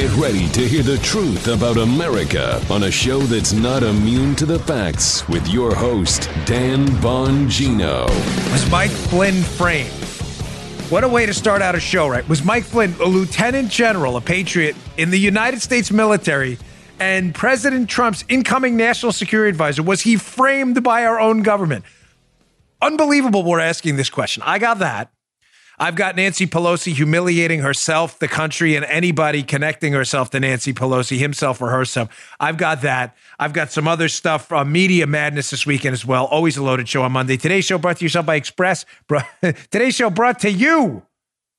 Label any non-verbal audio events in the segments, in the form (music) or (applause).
Get ready to hear the truth about America on a show that's not immune to the facts with your host, Dan Bongino. Was Mike Flynn framed? What a way to start out a show, right? Was Mike Flynn a lieutenant general, a patriot in the United States military, and President Trump's incoming national security advisor? Was he framed by our own government? Unbelievable we're asking this question. I got that. I've got Nancy Pelosi humiliating herself, the country, and anybody connecting herself to Nancy Pelosi, himself or herself. I've got that. I've got some other stuff, uh, media madness this weekend as well. Always a loaded show on Monday. Today's show brought to yourself by Express. (laughs) Today's show brought to you,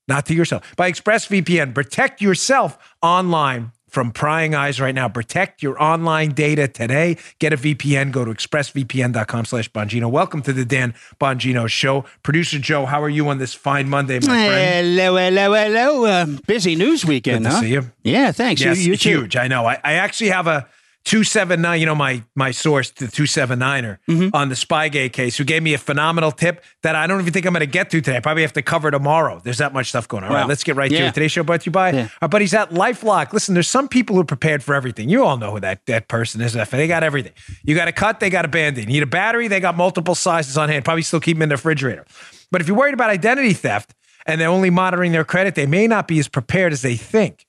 not to yourself, by ExpressVPN. Protect yourself online from prying eyes right now. Protect your online data today. Get a VPN. Go to expressvpn.com slash Bongino. Welcome to the Dan Bongino Show. Producer Joe, how are you on this fine Monday, my friend? Hello, hello, hello. Uh, busy news weekend, Good to huh? see you. Yeah, thanks. Yes, you, you huge. I know. I, I actually have a 279, you know, my my source, the 279er Mm-hmm. on the Spygate case, who gave me a phenomenal tip that I don't even think I'm going to get to today. I probably have to cover tomorrow. There's that much stuff going on. All right, let's get right to it. Today's show brought to you by Yeah. our buddies at Lifelock. Listen, there's some people who are prepared for everything. You all know who that, that person is. They got everything. You got a cut, they got a band-aid. You need a battery, they got multiple sizes on hand. Probably still keep them in the refrigerator. But if you're worried about identity theft and they're only monitoring their credit, they may not be as prepared as they think.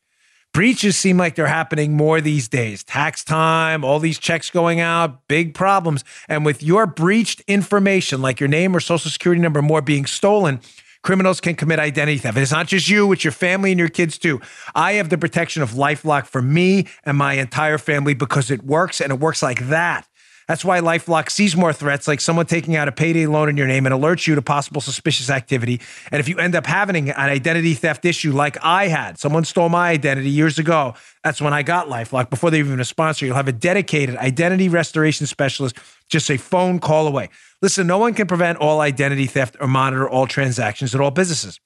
Breaches seem like they're happening more these days. Tax time, all these checks going out, big problems. And with your breached information, like your name or social security number, more being stolen, criminals can commit identity theft. It's not just you, it's your family and your kids too. I have the protection of Lifelock for me and my entire family because it works and it works like that. That's why Lifelock sees more threats, like someone taking out a payday loan in your name and alerts you to possible suspicious activity. And if you end up having an identity theft issue like I had, someone stole my identity years ago. That's when I got Lifelock. Before they even a sponsor, you'll have a dedicated identity restoration specialist just a phone call away. Listen, no one can prevent all identity theft or monitor all transactions at all businesses.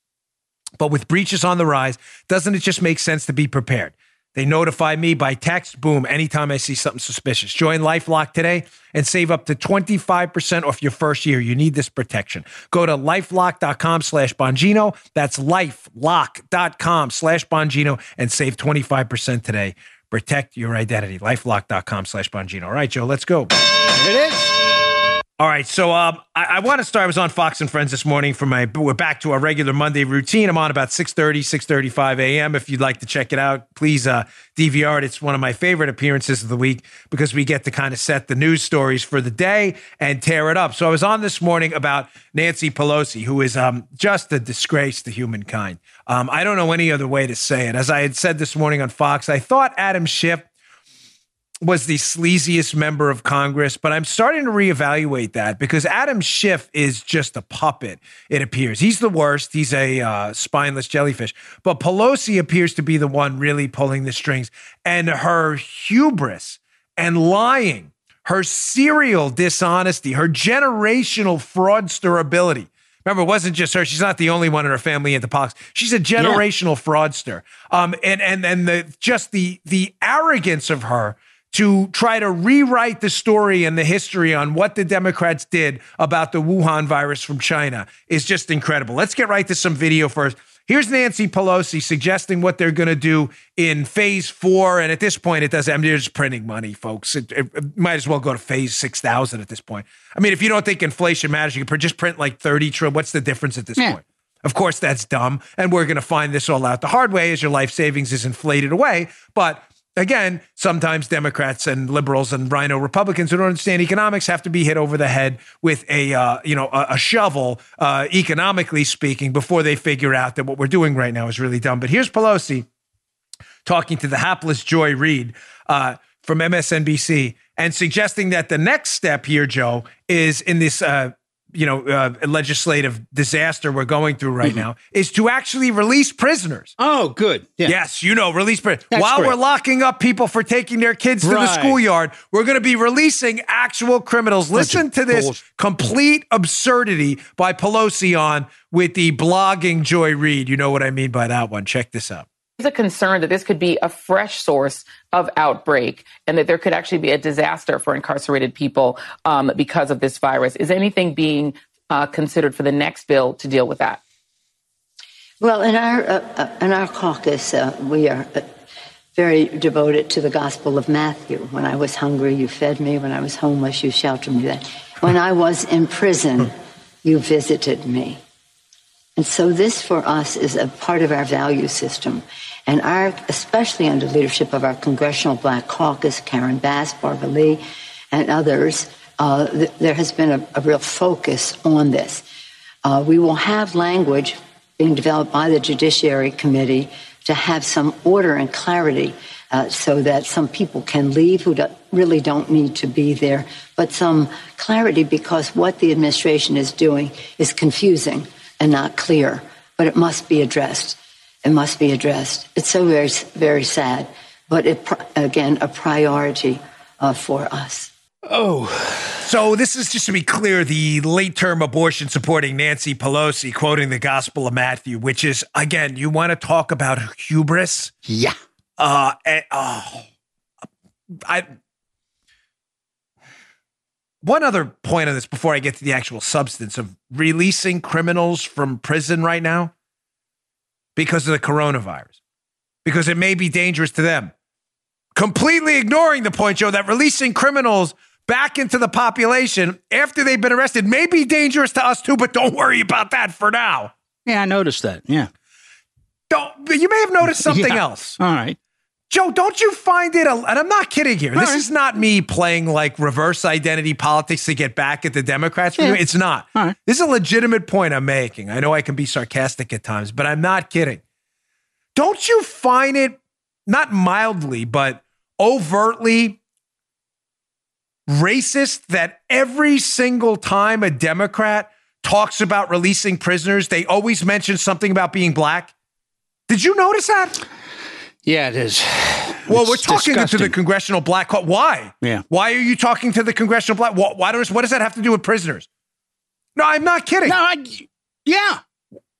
But with breaches on the rise, doesn't it just make sense to be prepared? They notify me by text, boom, anytime I see something suspicious. Join Lifelock today and save up to 25% off your first year. You need this protection. Go to lifelock.com slash Bongino. That's lifelock.com slash Bongino and save 25% today. Protect your identity. Lifelock.com slash Bongino. All right, Joe, let's go. It is. All right, so um, I, I want to start. I was on Fox and Friends this morning for my. We're back to our regular Monday routine. I'm on about 6:30, 6:35 a.m. If you'd like to check it out, please uh, DVR it. It's one of my favorite appearances of the week because we get to kind of set the news stories for the day and tear it up. So I was on this morning about Nancy Pelosi, who is um, just a disgrace to humankind. Um, I don't know any other way to say it. As I had said this morning on Fox, I thought Adam Schiff was the sleaziest member of Congress, but I'm starting to reevaluate that because Adam Schiff is just a puppet, it appears. He's the worst. He's a uh, spineless jellyfish. But Pelosi appears to be the one really pulling the strings. And her hubris and lying, her serial dishonesty, her generational fraudster ability. Remember, it wasn't just her. She's not the only one in her family into politics. She's a generational fraudster. Um, and and and the just the the arrogance of her to try to rewrite the story and the history on what the Democrats did about the Wuhan virus from China is just incredible. Let's get right to some video first. Here's Nancy Pelosi suggesting what they're going to do in phase four. And at this point, it doesn't, I mean, they're just printing money, folks. It, it- it might as well go to phase 6,000 at this point. I mean, if you don't think inflation matters, you could just print like 30 trillion. What's the difference at this Yeah. point? Of course, that's dumb. And we're going to find this all out the hard way as your life savings is inflated away. But again, sometimes Democrats and liberals and rhino Republicans who don't understand economics have to be hit over the head with a uh, you know a, a shovel, uh, economically speaking, before they figure out that what we're doing right now is really dumb. But here's Pelosi talking to the hapless Joy Reid uh, from MSNBC and suggesting that the next step here, Joe, is in this. You know, uh, legislative disaster we're going through right now is to actually release prisoners. Oh, good. Yeah. Yes, you know, release prisoners. That's While great. we're locking up people for taking their kids to the schoolyard, we're going to be releasing actual criminals. Listen to this bullshit. complete absurdity by Pelosi on with the blogging Joy Reid. You know what I mean by that one. Check this out. There's a concern that this could be a fresh source of outbreak and that there could actually be a disaster for incarcerated people um, because of this virus. Is anything being uh, considered for the next bill to deal with that? Well, in our uh, uh, in our caucus, uh, we are uh, very devoted to the Gospel of Matthew. When I was hungry, you fed me. When I was homeless, you sheltered me. When I was in prison, you visited me. And so this for us is a part of our value system. And our, especially under leadership of our Congressional Black Caucus, Karen Bass, Barbara Lee, and others, uh, th- there has been a, a, real focus on this. Uh, we will have language being developed by the Judiciary Committee to have some order and clarity uh, so that some people can leave who do, really don't need to be there, but some clarity because what the administration is doing is confusing and not clear, but it must be addressed. It must be addressed. It's so very, very sad, but it, again, a priority uh, for us. Oh. So this is just to be clear, the late term abortion supporting Nancy Pelosi quoting the Gospel of Matthew, which is again, you want to talk about hubris? Yeah. Uh, and, oh, I. One other point on this before I get to the actual substance of releasing criminals from prison right now because of the coronavirus, because it may be dangerous to them. Completely ignoring the point, Joe, that releasing criminals back into the population after they've been arrested may be dangerous to us too, but don't (laughs) worry about that for now. Yeah, I noticed that. Yeah. Don't, you may have noticed (laughs) something yeah. else. All right. Joe, don't you find it, a, and I'm not kidding here. All this right. is not me playing like reverse identity politics to get back at the Democrats. Yeah. It's not. Right. This is a legitimate point I'm making. I know I can be sarcastic at times, but I'm not kidding. Don't you find it not mildly, but overtly racist that every single time a Democrat talks about releasing prisoners, they always mention something about being black? Did you notice that? Yeah, it is. Well, It's we're talking to the congressional black. Why? Yeah. Why are you talking to the congressional black? Why, why does what does that have to do with prisoners? No, I'm not kidding. No, I, yeah.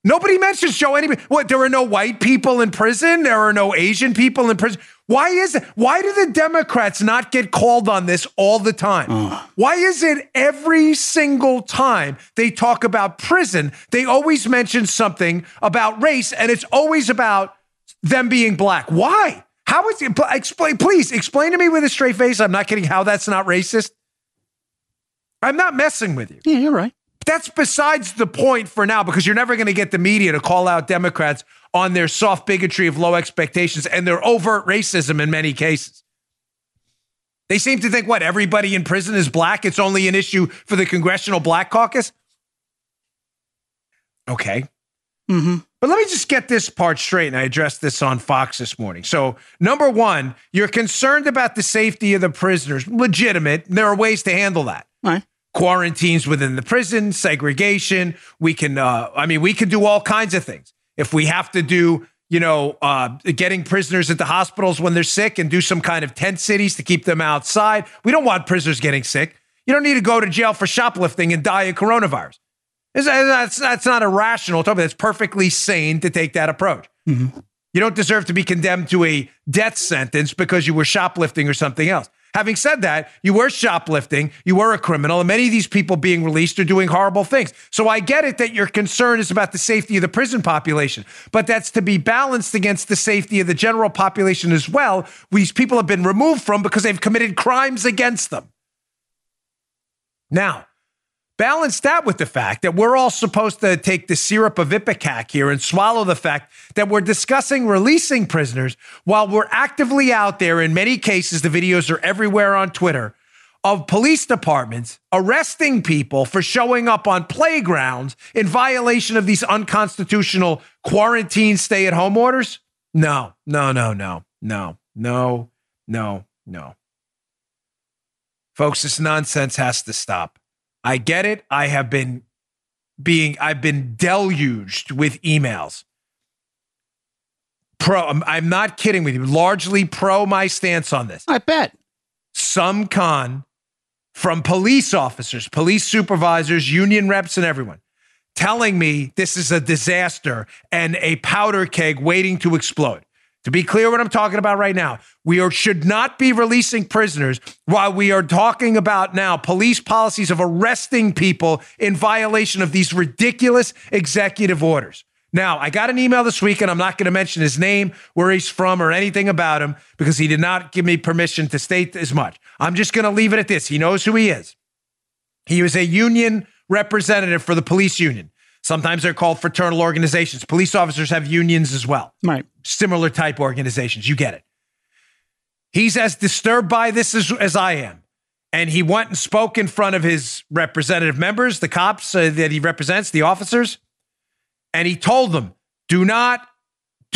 Nobody mentions Joe. Anybody? What? There are no white people in prison. There are no Asian people in prison. Why is it? Why do the Democrats not get called on this all the time? Why is it every single time they talk about prison, they always mention something about race, and it's always about them being black? Why? How is it? Explain, please explain to me with a straight face. I'm not kidding. How that's not racist. I'm not messing with you Yeah, you're right. that's besides the point for now because you're never going to get the media to call out Democrats on their soft bigotry of low expectations and their overt racism in many cases. They seem to think what everybody in prison is black. It's only an issue for the Congressional Black Caucus. Okay. Mm-hmm. But let me just get this part straight. And I addressed this on Fox this morning. So, number one, you're concerned about the safety of the prisoners. Legitimate. There are ways to handle that right. quarantines within the prison, segregation. We can, uh, I mean, we can do all kinds of things. If we have to do, you know, uh, getting prisoners at the hospitals when they're sick and do some kind of tent cities to keep them outside. We don't want prisoners getting sick. You don't need to go to jail for shoplifting and die of coronavirus. It's- That's, that's not irrational. It's perfectly sane to take that approach. Mm-hmm. You don't deserve to be condemned to a death sentence because you were shoplifting or something else. Having said that, you were shoplifting, you were a criminal, and many of these people being released are doing horrible things. So I get it that your concern is about the safety of the prison population, but that's to be balanced against the safety of the general population as well. These people have been removed from because they've committed crimes against them. Now, Balance that with the fact that we're all supposed to take the syrup of Ipecac here and swallow the fact that we're discussing releasing prisoners while we're actively out there. In many cases, the videos are everywhere on Twitter of police departments arresting people for showing up on playgrounds in violation of these unconstitutional quarantine stay at home orders. No, no, no, no, no, no, no, no. Folks, this nonsense has to stop. I get it. I have been being, I've been deluged with emails. Pro, I'm, I'm not kidding with you, largely pro my stance on this. I bet. Some con from police officers, police supervisors, union reps, and everyone telling me this is a disaster and a powder keg waiting to explode. To be clear, what I'm talking about right now, we are, should not be releasing prisoners while we are talking about now police policies of arresting people in violation of these ridiculous executive orders. Now, I got an email this week, and I'm not going to mention his name, where he's from, or anything about him because he did not give me permission to state as much. I'm just going to leave it at this. He knows who he is. He was a union representative for the police union. Sometimes they're called fraternal organizations. Police officers have unions as well. Right. Similar type organizations. You get it. He's as disturbed by this as, as I am. And he went and spoke in front of his representative members, the cops uh, that he represents, the officers. And he told them, do not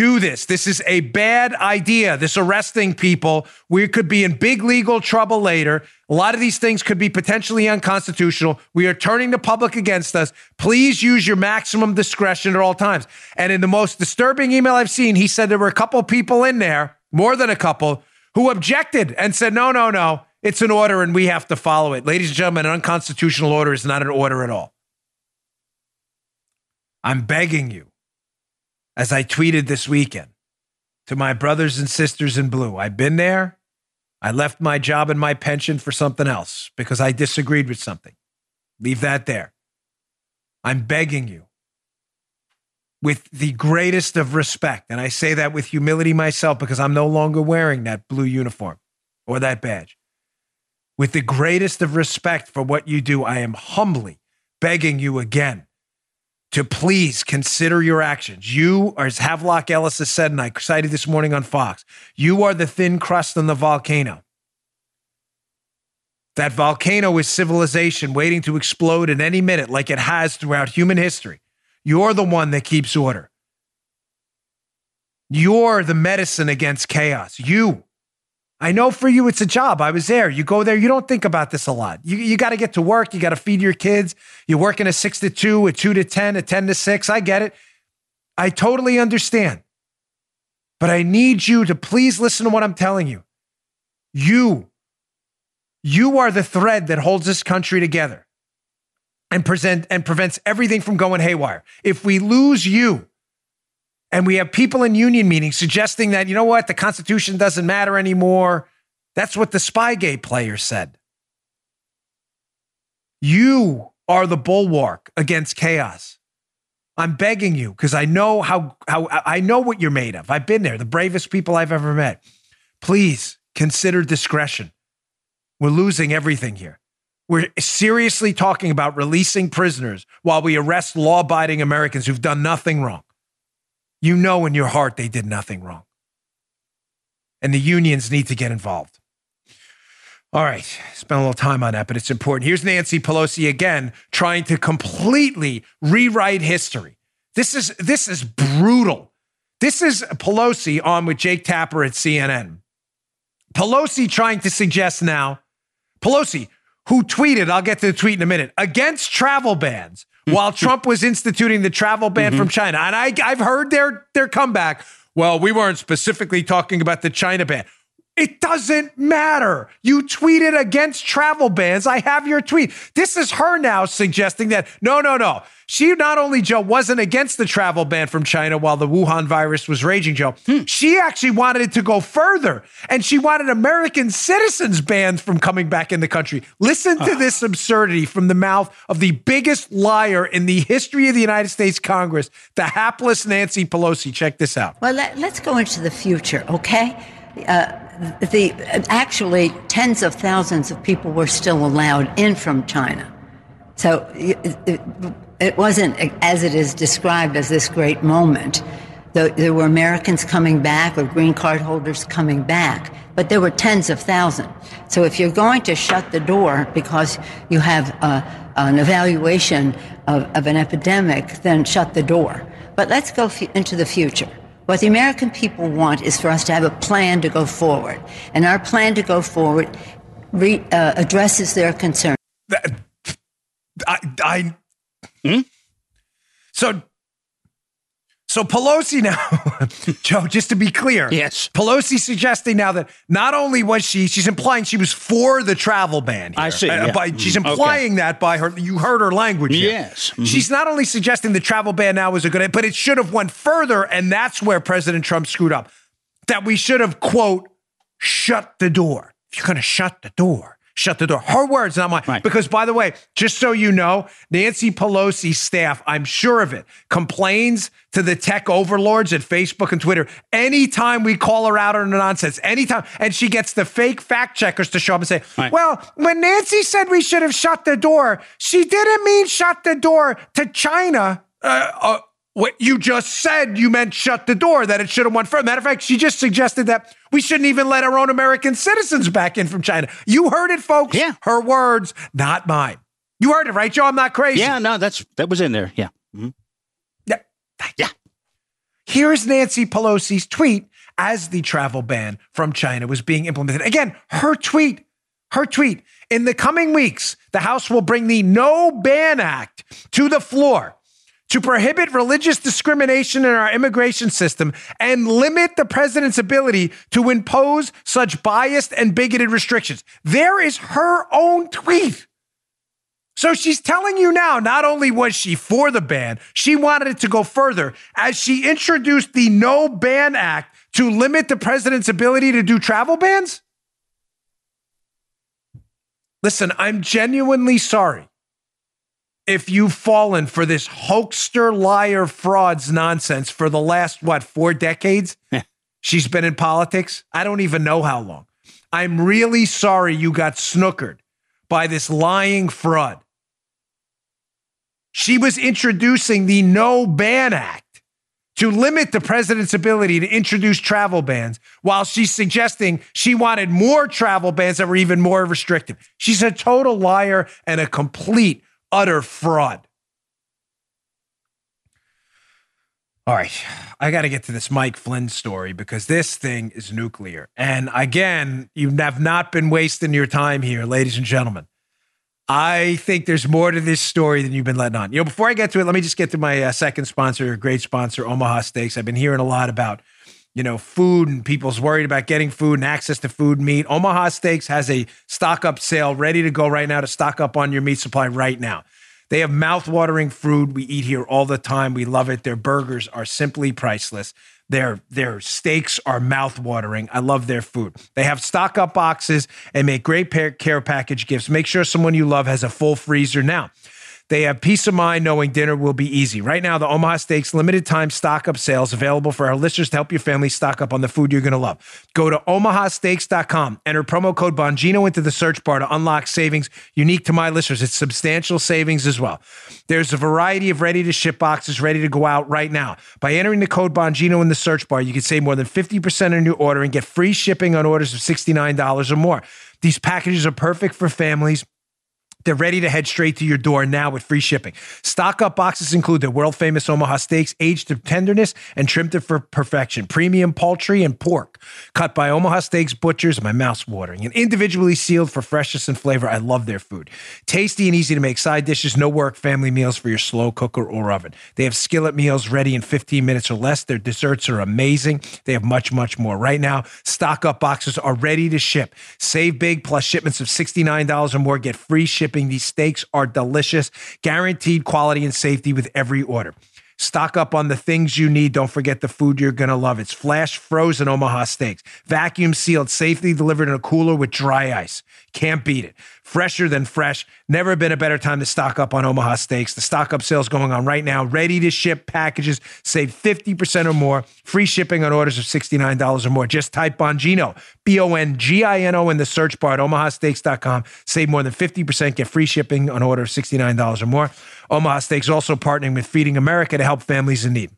do this. This is a bad idea. This arresting people, we could be in big legal trouble later. A lot of these things could be potentially unconstitutional. We are turning the public against us. Please use your maximum discretion at all times. And in the most disturbing email I've seen, he said there were a couple people in there, more than a couple, who objected and said, no, no, no, it's an order and we have to follow it. Ladies and gentlemen, an unconstitutional order is not an order at all. I'm begging you, as I tweeted this weekend to my brothers and sisters in blue, I've been there. I left my job and my pension for something else because I disagreed with something. Leave that there. I'm begging you with the greatest of respect. And I say that with humility myself because I'm no longer wearing that blue uniform or that badge. With the greatest of respect for what you do, I am humbly begging you again to please consider your actions. You, are, as Havelock Ellis has said, and I cited this morning on Fox, you are the thin crust on the volcano. That volcano is civilization waiting to explode at any minute, like it has throughout human history. You're the one that keeps order. You're the medicine against chaos. You. I know for you it's a job. I was there. You go there, you don't think about this a lot. You, you got to get to work. You got to feed your kids. You're working a six to two, a two to 10, a 10 to six. I get it. I totally understand. But I need you to please listen to what I'm telling you. You, you are the thread that holds this country together and present and prevents everything from going haywire. If we lose you, and we have people in union meetings suggesting that, you know what, the Constitution doesn't matter anymore. That's what the Spygate player said. You are the bulwark against chaos. I'm begging you because I know how, how I know what you're made of. I've been there, the bravest people I've ever met. Please consider discretion. We're losing everything here. We're seriously talking about releasing prisoners while we arrest law abiding Americans who've done nothing wrong. You know in your heart they did nothing wrong. And the unions need to get involved. All right, spend a little time on that, but it's important. Here's Nancy Pelosi again trying to completely rewrite history. This is this is brutal. This is Pelosi on with Jake Tapper at CNN. Pelosi trying to suggest now, Pelosi, who tweeted, I'll get to the tweet in a minute, against travel bans (laughs) while Trump was instituting the travel ban mm-hmm. from China. And I, I've heard their, their comeback. Well, we weren't specifically talking about the China ban. It doesn't matter. You tweeted against travel bans. I have your tweet. This is her now suggesting that no, no, no. She not only, Joe, wasn't against the travel ban from China while the Wuhan virus was raging, Joe, hmm. she actually wanted it to go further. And she wanted American citizens banned from coming back in the country. Listen to this absurdity from the mouth of the biggest liar in the history of the United States Congress, the hapless Nancy Pelosi. Check this out. Well, let, us go into the future, okay? Uh, the actually tens of thousands of people were still allowed in from China. So it, it, wasn't as it is described as this great moment. There were Americans coming back or green card holders coming back, but there were tens of thousands. So if you're going to shut the door because you have a, an evaluation of, of an epidemic, then shut the door. But let's go f- into the future. What the American people want is for us to have a plan to go forward. And our plan to go forward re, uh, addresses their concerns. I, I hmm? So so Pelosi now, (laughs) Joe, just to be clear. Yes. Pelosi suggesting now that not only was she, she's implying she was for the travel ban. Here. I see. Uh, yeah. by, she's mm-hmm. implying okay. that by her, you heard her language. Here. Yes. Mm-hmm. She's not only suggesting the travel ban now was a good, but it should have went further. And that's where President Trump screwed up. That we should have, quote, shut the door. If you're going to shut the door, shut the door. Her words, not mine. Right. Because, by the way, just so you know, Nancy Pelosi's staff, I'm sure of it, complains to the tech overlords at Facebook and Twitter anytime we call her out on the nonsense, anytime. And she gets the fake fact checkers to show up and say, Right. well, when Nancy said we should have shut the door, she didn't mean shut the door to China. Uh, uh, what you just said, you meant shut the door, that it should have went further. Matter of fact, she just suggested that we shouldn't even let our own American citizens back in from China. You heard it, folks. Yeah. Her words, not mine. You heard it, right, Joe? I'm not crazy. Yeah, no, that's that was in there. Yeah. Mhm. Yeah. Yeah. Here's Nancy Pelosi's tweet as the travel ban from China was being implemented. Again, her tweet, her tweet. In the coming weeks, the House will bring the No Ban Act to the floor to prohibit religious discrimination in our immigration system and limit the president's ability to impose such biased and bigoted restrictions. There is her own tweet. So she's telling you now, not only was she for the ban, she wanted it to go further as she introduced the No Ban Act to limit the president's ability to do travel bans. Listen, I'm genuinely sorry if you've fallen for this hoaxer, liar, frauds nonsense for the last, what, four decades? (laughs) She's been in politics. I don't even know how long. I'm really sorry you got snookered by this lying fraud. She was introducing the No Ban Act to limit the president's ability to introduce travel bans while she's suggesting she wanted more travel bans that were even more restrictive. She's a total liar and a complete, utter fraud. All right, I got to get to this Mike Flynn story because this thing is nuclear. And again, you have not been wasting your time here, ladies and gentlemen. I think there's more to this story than you've been letting on. You know, before I get to it, let me just get to my uh, second sponsor, great sponsor, Omaha Steaks. I've been hearing a lot about, you know, food and people's worried about getting food and access to food, meat. Omaha Steaks has a stock up sale ready to go right now to stock up on your meat supply right now. They have mouth-watering food we eat here all the time. We love it. Their burgers are simply priceless. Their their steaks are mouth-watering. I love their food. They have stock up boxes and make great care package gifts. Make sure someone you love has a full freezer now. They have peace of mind knowing dinner will be easy. Right now, the Omaha Steaks limited time stock up sales available for our listeners to help your family stock up on the food you're going to love. Go to omahasteaks.com, enter promo code Bongino into the search bar to unlock savings unique to my listeners. It's substantial savings as well. There's a variety of ready to ship boxes ready to go out right now. By entering the code Bongino in the search bar, you can save more than 50% on your order and get free shipping on orders of $69 or more. These packages are perfect for families. They're ready to head straight to your door now with free shipping. Stock up boxes include the world famous Omaha steaks, aged to tenderness and trimmed to perfection. Premium poultry and pork, cut by Omaha Steaks butchers. My mouth's watering. And individually sealed for freshness and flavor. I love their food. Tasty and easy to make side dishes. No work family meals for your slow cooker or oven. They have skillet meals ready in 15 minutes or less. Their desserts are amazing. They have much, much more. Right now, stock up boxes are ready to ship. Save big plus shipments of $69 or more. Get free shipping. These steaks are delicious, guaranteed quality and safety with every order. Stock up on the things you need. Don't forget the food you're going to love. It's flash frozen Omaha steaks, vacuum sealed, safely delivered in a cooler with dry ice. Can't beat it. Fresher than fresh. Never been a better time to stock up on Omaha steaks. The stock up sales going on right now. Ready to ship packages. Save 50% or more. Free shipping on orders of $69 or more. Just type Bongino, B O N G I N O, in the search bar at omahasteaks.com. Save more than 50%. Get free shipping on order of $69 or more. Omaha Steaks also partnering with Feeding America to help families in need.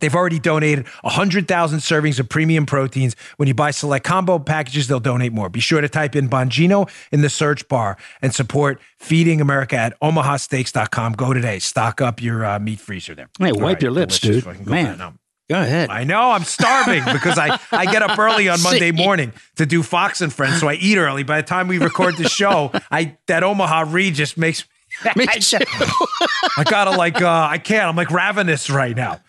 They've already donated 100,000 servings of premium proteins. When you buy select combo packages, they'll donate more. Be sure to type in Bongino in the search bar and support Feeding America at omahasteaks.com. Go today. Stock up your uh, meat freezer there. Hey, All wipe your lips, delicious. dude. Go Man. Go ahead. I know I'm starving because I, I get up early on (laughs) Monday morning to do Fox and Friends, so I eat early. By the time we record the show, I that Omaha read just makes (laughs) Me (laughs) I. I gotta like uh I can't. I'm like ravenous right now.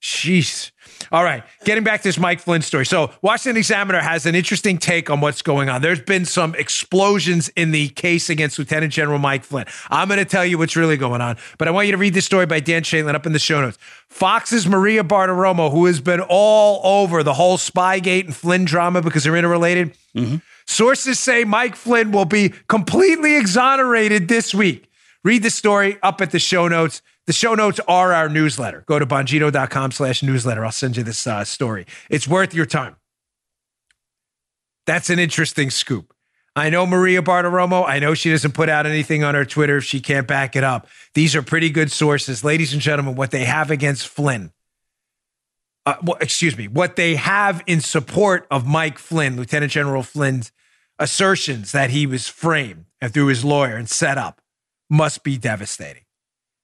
Jeez. All right, getting back to this Mike Flynn story. So, Washington Examiner has an interesting take on what's going on. There's been some explosions in the case against Lieutenant General Mike Flynn. I'm going to tell you what's really going on, but I want you to read this story by Dan Chaitin up in the show notes. Fox's Maria Bartiromo, who has been all over the whole Spygate and Flynn drama because they're interrelated, mm-hmm. Sources say Mike Flynn will be completely exonerated this week. Read the story up at the show notes. The show notes are our newsletter. Go to bongino.com slash newsletter. I'll send you this uh, story. It's worth your time. That's an interesting scoop. I know Maria Bartiromo. I know she doesn't put out anything on her Twitter if she can't back it up. These are pretty good sources. Ladies and gentlemen, what they have against Flynn, uh, well, excuse me, what they have in support of Mike Flynn, Lieutenant General Flynn's assertions that he was framed and through his lawyer and set up must be devastating.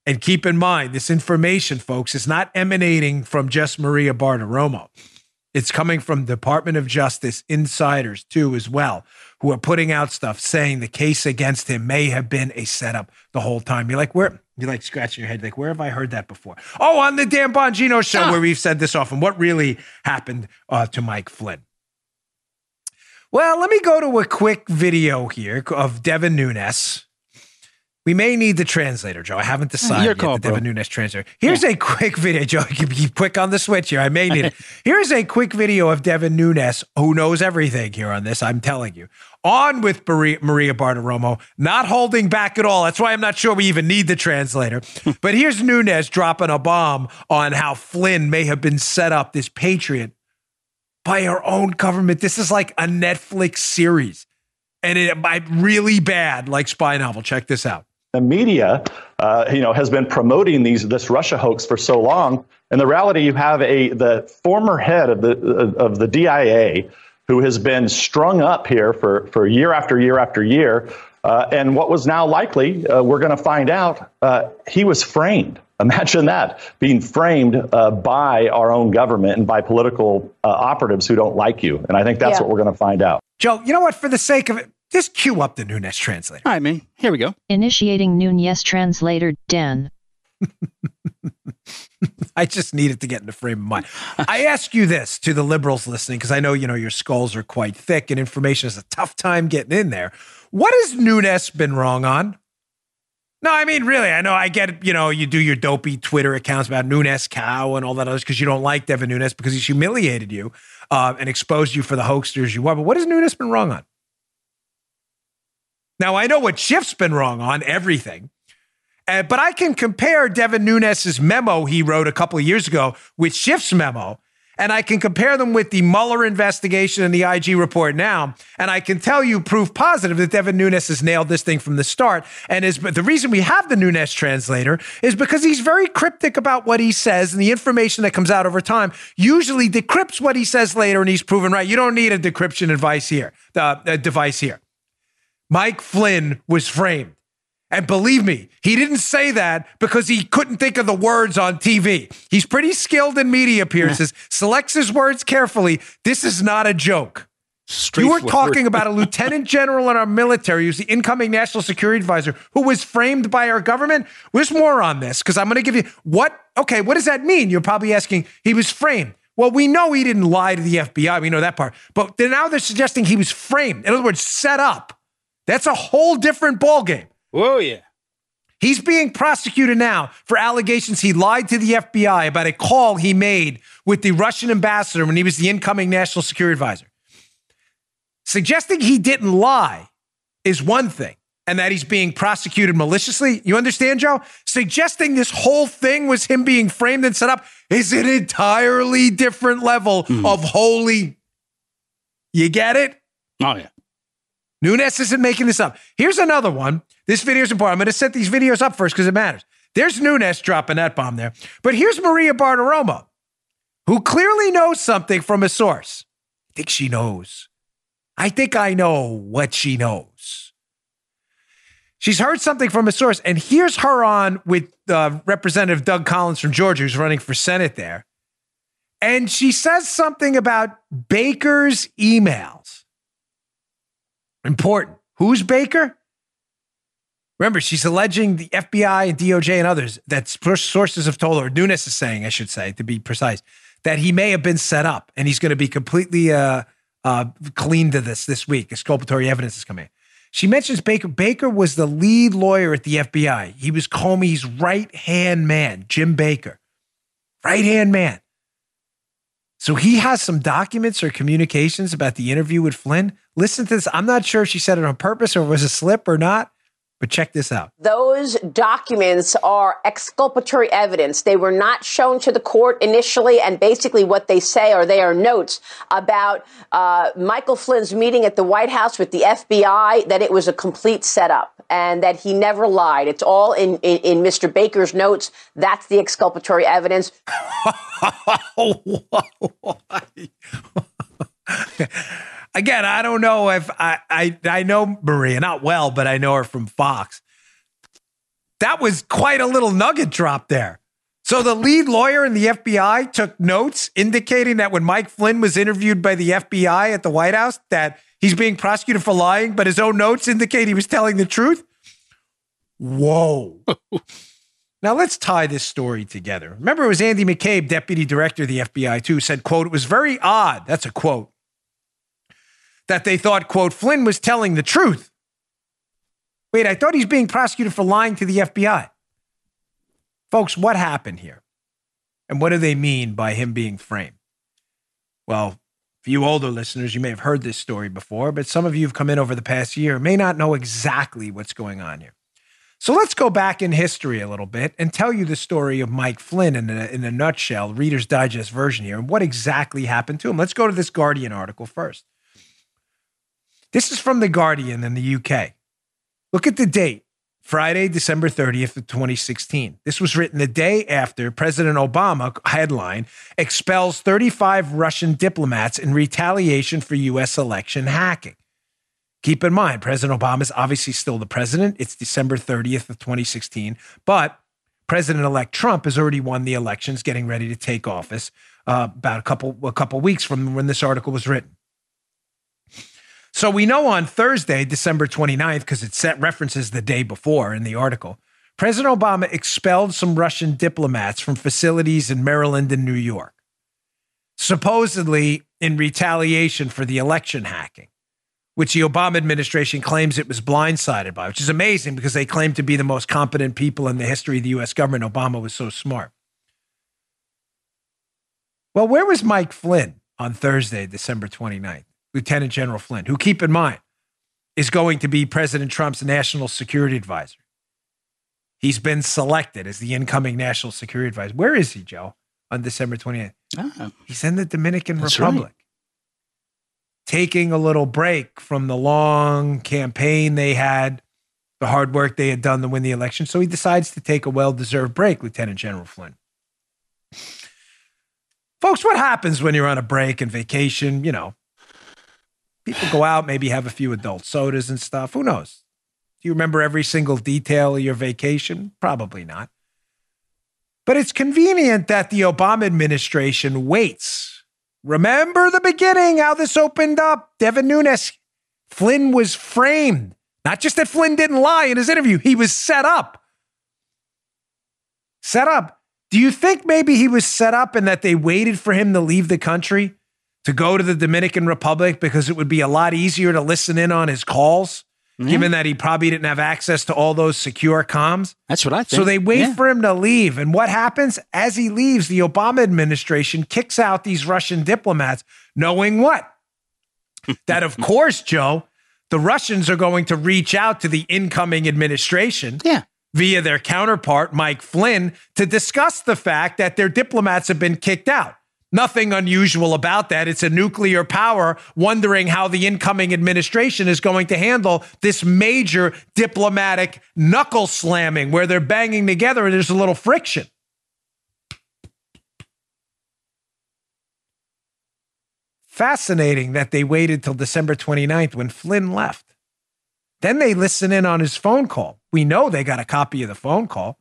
And keep in mind, this information, folks, is not emanating from just Maria Bartiromo. It's coming from Department of Justice insiders too, as well, who are putting out stuff saying the case against him may have been a setup the whole time. You're like, where? You're like scratching your head, like, where have I heard that before? Oh, on the Dan Bongino show, ah. where we've said this often. What really happened uh, to Mike Flynn? Well, let me go to a quick video here of Devin Nunes we may need the translator, Joe. I haven't decided Your call, yet. The Devin Nunes translator. Here's yeah. a quick video, Joe. (laughs) You be quick on the switch here. I may need it. (laughs) Here's a quick video of Devin Nunes, who knows everything here on this. I'm telling you. On with Maria, Maria Bartiromo, not holding back at all. That's why I'm not sure we even need the translator. (laughs) but here's Nunes dropping a bomb on how Flynn may have been set up, this patriot, by our own government. This is like a Netflix series. And it might really bad, like spy novel. Check this out the media, uh, you know, has been promoting these this Russia hoax for so long. In the reality, you have a the former head of the of the DIA who has been strung up here for for year after year after year. Uh, and what was now likely, uh, we're going to find out, uh, he was framed. (laughs) Imagine that being framed uh, by our own government and by political uh, operatives who don't like you. And I think that's yeah. what we're going to find out. Joe, you know what? For the sake of it, just cue up the Nunes translator. All right, man. Here we go. Initiating Nunes translator, Dan. (laughs) I just needed to get in the frame of mind. I ask you this to the liberals listening, because I know you know your skulls are quite thick and information is a tough time getting in there. What has Nunes been wrong on? No, I mean, really, I know I get, you know, you do your dopey Twitter accounts about Nunes cow and all that others because you don't like Devin Nunes because he's humiliated you uh, and exposed you for the hoaxers you are. But what has Nunes been wrong on? Now, I know what Schiff's been wrong on everything, uh, but I can compare Devin Nunes's memo he wrote a couple of years ago with Schiff's memo, and I can compare them with the Mueller investigation and the IG report now, and I can tell you proof positive that Devin Nunes has nailed this thing from the start. And is the reason we have the Nunes translator is because he's very cryptic about what he says, and the information that comes out over time usually decrypts what he says later, and he's proven right. You don't need a decryption advice here, uh, device here. Mike Flynn was framed. And believe me, he didn't say that because he couldn't think of the words on TV. He's pretty skilled in media appearances, (laughs) selects his words carefully. This is not a joke. You were talking about a (laughs) lieutenant general in our military who's the incoming national security advisor who was framed by our government. There's more on this because I'm going to give you what, okay, what does that mean? You're probably asking, he was framed. Well, we know he didn't lie to the FBI. We know that part. But now they're suggesting he was framed. In other words, set up. That's a whole different ballgame. Oh, yeah. He's being prosecuted now for allegations he lied to the FBI about a call he made with the Russian ambassador when he was the incoming national security advisor. Suggesting he didn't lie is one thing, and that he's being prosecuted maliciously. You understand, Joe? Suggesting this whole thing was him being framed and set up is an entirely different level mm. of holy. You get it? Oh, yeah. Nunes isn't making this up. Here's another one. This video is important. I'm going to set these videos up first because it matters. There's Nunes dropping that bomb there. But here's Maria Bartiromo, who clearly knows something from a source. I think she knows. I think I know what she knows. She's heard something from a source, and here's her on with uh, Representative Doug Collins from Georgia, who's running for Senate there. And she says something about Baker's emails. Important. Who's Baker? Remember, she's alleging the FBI and DOJ and others that sources have told her, Nunes is saying, I should say, to be precise, that he may have been set up and he's going to be completely uh, uh, clean to this this week. Exculpatory evidence is coming. She mentions Baker. Baker was the lead lawyer at the FBI. He was Comey's right hand man, Jim Baker. Right hand man. So he has some documents or communications about the interview with Flynn. Listen to this. I'm not sure if she said it on purpose or was a slip or not, but check this out. Those documents are exculpatory evidence. They were not shown to the court initially, and basically what they say are they are notes about uh, Michael Flynn's meeting at the White House with the FBI, that it was a complete setup and that he never lied. It's all in, in, in Mr. Baker's notes. That's the exculpatory evidence. (laughs) (laughs) Again, I don't know if I, I I know Maria not well, but I know her from Fox. That was quite a little nugget drop there. So the lead lawyer in the FBI took notes indicating that when Mike Flynn was interviewed by the FBI at the White House, that he's being prosecuted for lying, but his own notes indicate he was telling the truth. Whoa. (laughs) now let's tie this story together. Remember, it was Andy McCabe, deputy director of the FBI, too, said, quote, it was very odd. That's a quote that they thought, quote, Flynn was telling the truth. Wait, I thought he's being prosecuted for lying to the FBI. Folks, what happened here? And what do they mean by him being framed? Well, for you older listeners, you may have heard this story before, but some of you have come in over the past year may not know exactly what's going on here. So let's go back in history a little bit and tell you the story of Mike Flynn in a, in a nutshell, Reader's Digest version here, and what exactly happened to him. Let's go to this Guardian article first. This is from The Guardian in the UK. Look at the date Friday, December 30th of 2016. This was written the day after President Obama headline expels 35 Russian diplomats in retaliation for US election hacking. Keep in mind, President Obama is obviously still the president. It's December 30th of 2016, but President-elect Trump has already won the elections, getting ready to take office uh, about a couple a couple weeks from when this article was written. So we know on Thursday, December 29th, because it set references the day before in the article, President Obama expelled some Russian diplomats from facilities in Maryland and New York, supposedly in retaliation for the election hacking, which the Obama administration claims it was blindsided by, which is amazing because they claim to be the most competent people in the history of the US government. Obama was so smart. Well, where was Mike Flynn on Thursday, December 29th? Lieutenant General Flynn, who, keep in mind, is going to be President Trump's national security advisor. He's been selected as the incoming national security advisor. Where is he, Joe, on December 28th? Oh. He's in the Dominican That's Republic. Right. Taking a little break from the long campaign they had, the hard work they had done to win the election. So he decides to take a well deserved break, Lieutenant General Flynn. Folks, what happens when you're on a break and vacation? You know, people go out, maybe have a few adult sodas and stuff. Who knows? Do you remember every single detail of your vacation? Probably not. But it's convenient that the Obama administration waits. Remember the beginning, how this opened up. Devin Nunes, Flynn was framed. Not just that Flynn didn't lie in his interview, he was set up. Set up. Do you think maybe he was set up and that they waited for him to leave the country? To go to the Dominican Republic because it would be a lot easier to listen in on his calls, mm-hmm. given that he probably didn't have access to all those secure comms. That's what I think. So they wait yeah. for him to leave. And what happens? As he leaves, the Obama administration kicks out these Russian diplomats, knowing what? (laughs) that, of course, Joe, the Russians are going to reach out to the incoming administration. Yeah via their counterpart, Mike Flynn, to discuss the fact that their diplomats have been kicked out. Nothing unusual about that. It's a nuclear power wondering how the incoming administration is going to handle this major diplomatic knuckle slamming where they're banging together and there's a little friction. Fascinating that they waited till December 29th when Flynn left. Then they listen in on his phone call. We know they got a copy of the phone call.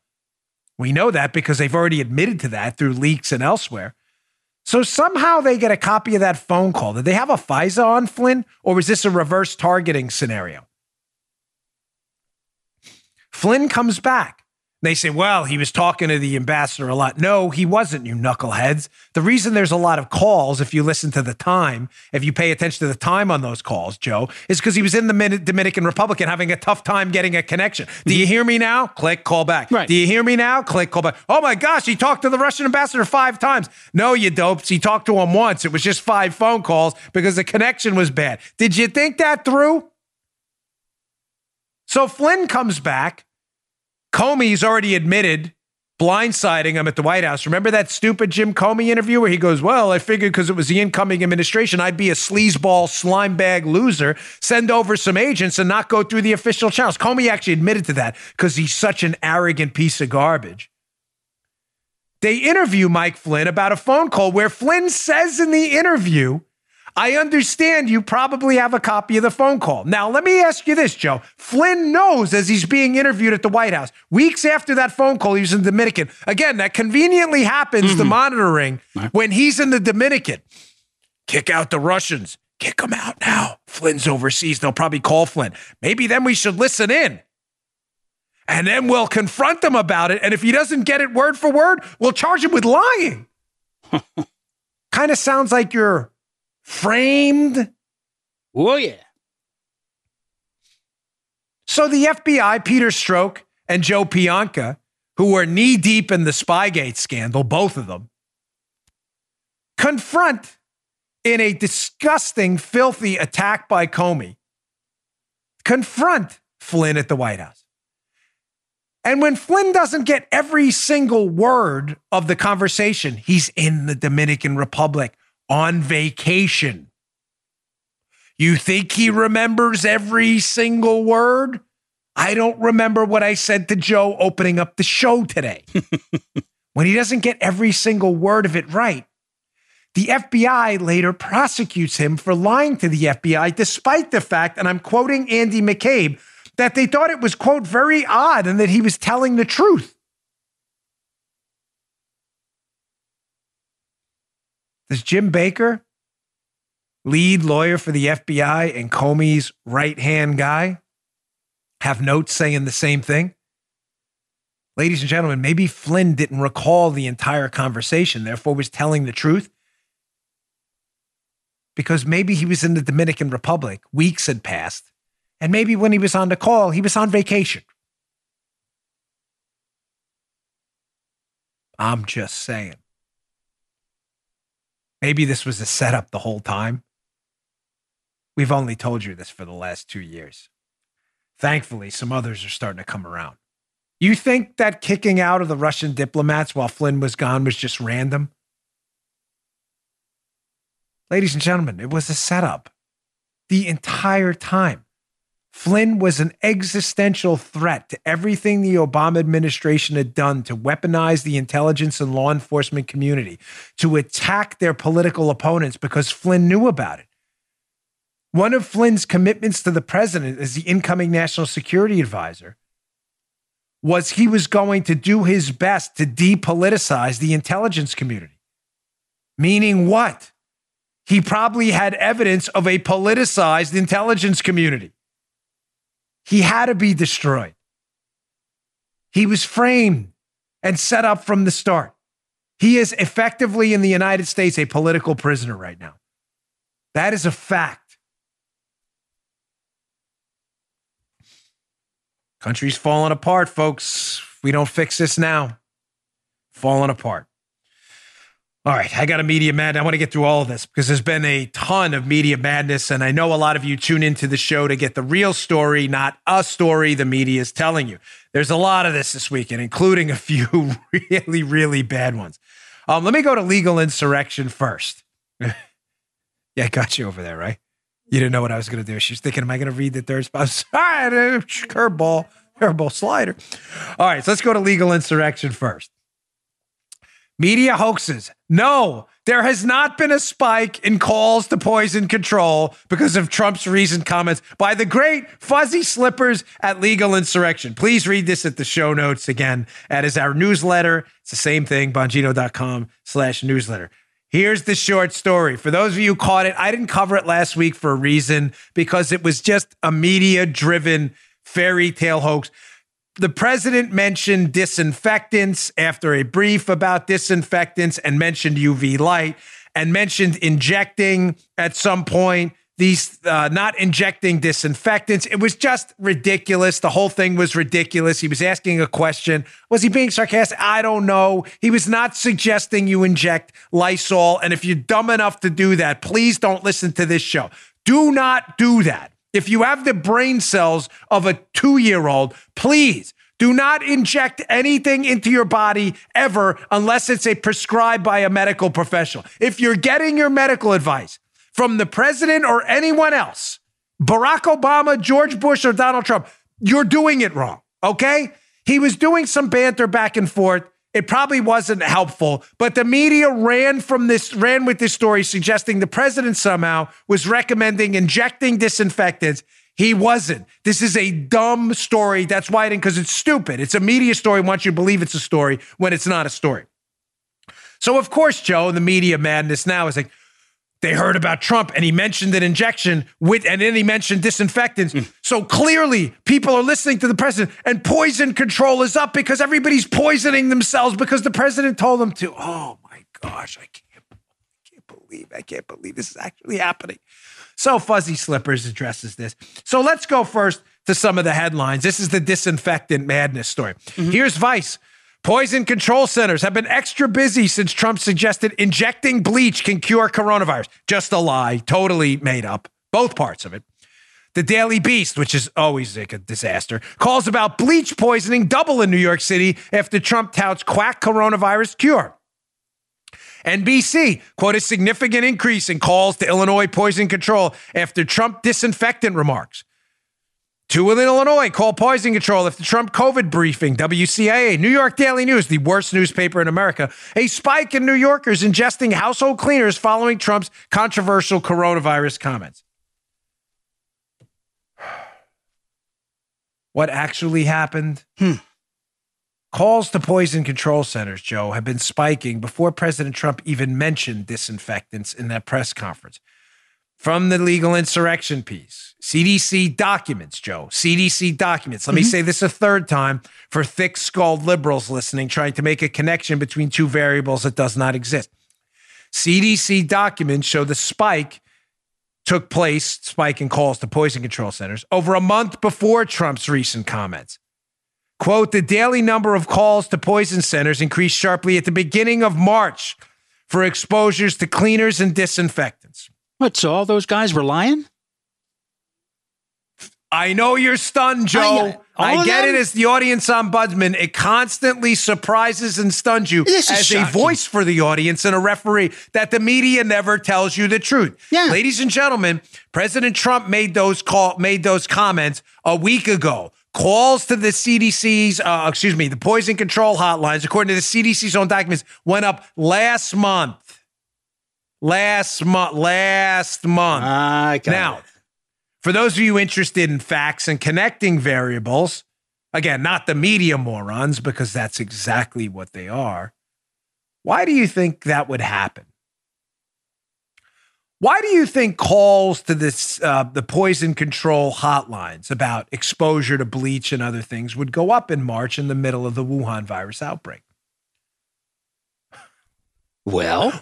We know that because they've already admitted to that through leaks and elsewhere. So somehow they get a copy of that phone call. Did they have a FISA on Flynn, or was this a reverse targeting scenario? Flynn comes back. They say, well, he was talking to the ambassador a lot. No, he wasn't, you knuckleheads. The reason there's a lot of calls, if you listen to the time, if you pay attention to the time on those calls, Joe, is because he was in the Dominican Republic and having a tough time getting a connection. Do you mm-hmm. hear me now? Click, call back. Right. Do you hear me now? Click, call back. Oh my gosh, he talked to the Russian ambassador five times. No, you dopes. He talked to him once. It was just five phone calls because the connection was bad. Did you think that through? So Flynn comes back Comey's already admitted blindsiding him at the White House. Remember that stupid Jim Comey interview where he goes, Well, I figured because it was the incoming administration, I'd be a sleazeball, slime bag loser, send over some agents and not go through the official channels. Comey actually admitted to that because he's such an arrogant piece of garbage. They interview Mike Flynn about a phone call where Flynn says in the interview I understand you probably have a copy of the phone call. Now, let me ask you this, Joe. Flynn knows as he's being interviewed at the White House, weeks after that phone call, he was in the Dominican. Again, that conveniently happens, mm-hmm. the monitoring, when he's in the Dominican. Kick out the Russians. Kick them out now. Flynn's overseas. They'll probably call Flynn. Maybe then we should listen in. And then we'll confront them about it. And if he doesn't get it word for word, we'll charge him with lying. (laughs) kind of sounds like you're framed. Oh, yeah. So the FBI, Peter Strzok and Joe Pientka, who were knee deep in the Spygate scandal, both of them, confront in a disgusting, filthy attack by Comey, confront Flynn at the White House. And when Flynn doesn't get every single word of the conversation, he's in the Dominican Republic on vacation. You think he remembers every single word? I don't remember what I said to Joe opening up the show today. (laughs) when he doesn't get every single word of it right, the FBI later prosecutes him for lying to the FBI, despite the fact, and I'm quoting Andy McCabe, that they thought it was, quote, very odd and that he was telling the truth. Does Jim Baker, lead lawyer for the FBI and Comey's right hand guy, have notes saying the same thing? Ladies and gentlemen, maybe Flynn didn't recall the entire conversation, therefore was telling the truth. Because maybe he was in the Dominican Republic, weeks had passed, and maybe when he was on the call, he was on vacation. I'm just saying. Maybe this was a setup the whole time. We've only told you this for the last two years. Thankfully, some others are starting to come around. You think that kicking out of the Russian diplomats while Flynn was gone was just random? Ladies and gentlemen, it was a setup the entire time. Flynn was an existential threat to everything the Obama administration had done to weaponize the intelligence and law enforcement community, to attack their political opponents because Flynn knew about it. One of Flynn's commitments to the president as the incoming national security advisor was he was going to do his best to depoliticize the intelligence community. Meaning what? He probably had evidence of a politicized intelligence community. He had to be destroyed. He was framed and set up from the start. He is effectively in the United States a political prisoner right now. That is a fact. Country's falling apart, folks. We don't fix this now. Falling apart. All right, I got a media mad. I want to get through all of this because there's been a ton of media madness, and I know a lot of you tune into the show to get the real story, not a story the media is telling you. There's a lot of this this weekend, including a (laughs) few really, really bad ones. Um, let me go to legal insurrection first. (laughs) yeah, I got you over there, right? You didn't know what I was going to do. She's thinking, "Am I going to read the third spot?" (laughs) Right, curveball, curveball slider. All right, so let's go to legal insurrection first. Media hoaxes. No, there has not been a spike in calls to poison control because of Trump's recent comments by the great fuzzy slippers at Legal Insurrection. Please read this at the show notes again. That is our newsletter. It's the same thing, bongino.com slash newsletter. Here's the short story. For those of you who caught it, I didn't cover it last week for a reason because it was just a media driven fairy tale hoax. The president mentioned disinfectants after a brief about disinfectants and mentioned UV light and mentioned injecting at some point these uh, not injecting disinfectants. It was just ridiculous. The whole thing was ridiculous. He was asking a question. Was he being sarcastic? I don't know. He was not suggesting you inject Lysol. And if you're dumb enough to do that, please don't listen to this show. Do not do that. If you have the brain cells of a two year old, please do not inject anything into your body ever unless it's a prescribed by a medical professional. If you're getting your medical advice from the president or anyone else, Barack Obama, George Bush, or Donald Trump, you're doing it wrong. Okay? He was doing some banter back and forth. It probably wasn't helpful, but the media ran from this, ran with this story suggesting the president somehow was recommending injecting disinfectants. He wasn't. This is a dumb story. That's why I didn't, because it's stupid. It's a media story. Wants you believe it's a story when it's not a story. So, of course, Joe, the media madness now is like, they heard about Trump and he mentioned an injection with, and then he mentioned disinfectants. Mm. So clearly, people are listening to the president, and poison control is up because everybody's poisoning themselves because the president told them to. Oh my gosh, I can't, I can't believe, I can't believe this is actually happening. So Fuzzy Slippers addresses this. So let's go first to some of the headlines. This is the disinfectant madness story. Mm-hmm. Here's Vice. Poison control centers have been extra busy since Trump suggested injecting bleach can cure coronavirus. Just a lie, totally made up. Both parts of it. The Daily Beast, which is always like a disaster, calls about bleach poisoning double in New York City after Trump touts quack coronavirus cure. NBC, quote, a significant increase in calls to Illinois poison control after Trump disinfectant remarks. Two in Illinois call poison control after Trump COVID briefing. WCIA, New York Daily News, the worst newspaper in America. A spike in New Yorkers ingesting household cleaners following Trump's controversial coronavirus comments. (sighs) What actually happened? Hmm. Calls to poison control centers, Joe, have been spiking before President Trump even mentioned disinfectants in that press conference. From the legal insurrection piece, CDC documents, Joe, CDC documents. Let mm-hmm. me say this a third time for thick skulled liberals listening, trying to make a connection between two variables that does not exist. CDC documents show the spike took place, spike in calls to poison control centers, over a month before Trump's recent comments. Quote, the daily number of calls to poison centers increased sharply at the beginning of March for exposures to cleaners and disinfectants. What, so all those guys were lying? I know you're stunned, Joe. I, I get them? it as the audience ombudsman. It constantly surprises and stuns you as shocking. a voice for the audience and a referee that the media never tells you the truth. Yeah. Ladies and gentlemen, President Trump made those call made those comments a week ago calls to the CDC's, uh, excuse me, the poison control hotlines, according to the CDC's own documents, went up last month. Last month. Last month. I got now, it. for those of you interested in facts and connecting variables, again, not the media morons, because that's exactly what they are. Why do you think that would happen? Why do you think calls to this uh, the poison control hotlines about exposure to bleach and other things would go up in March in the middle of the Wuhan virus outbreak? Well,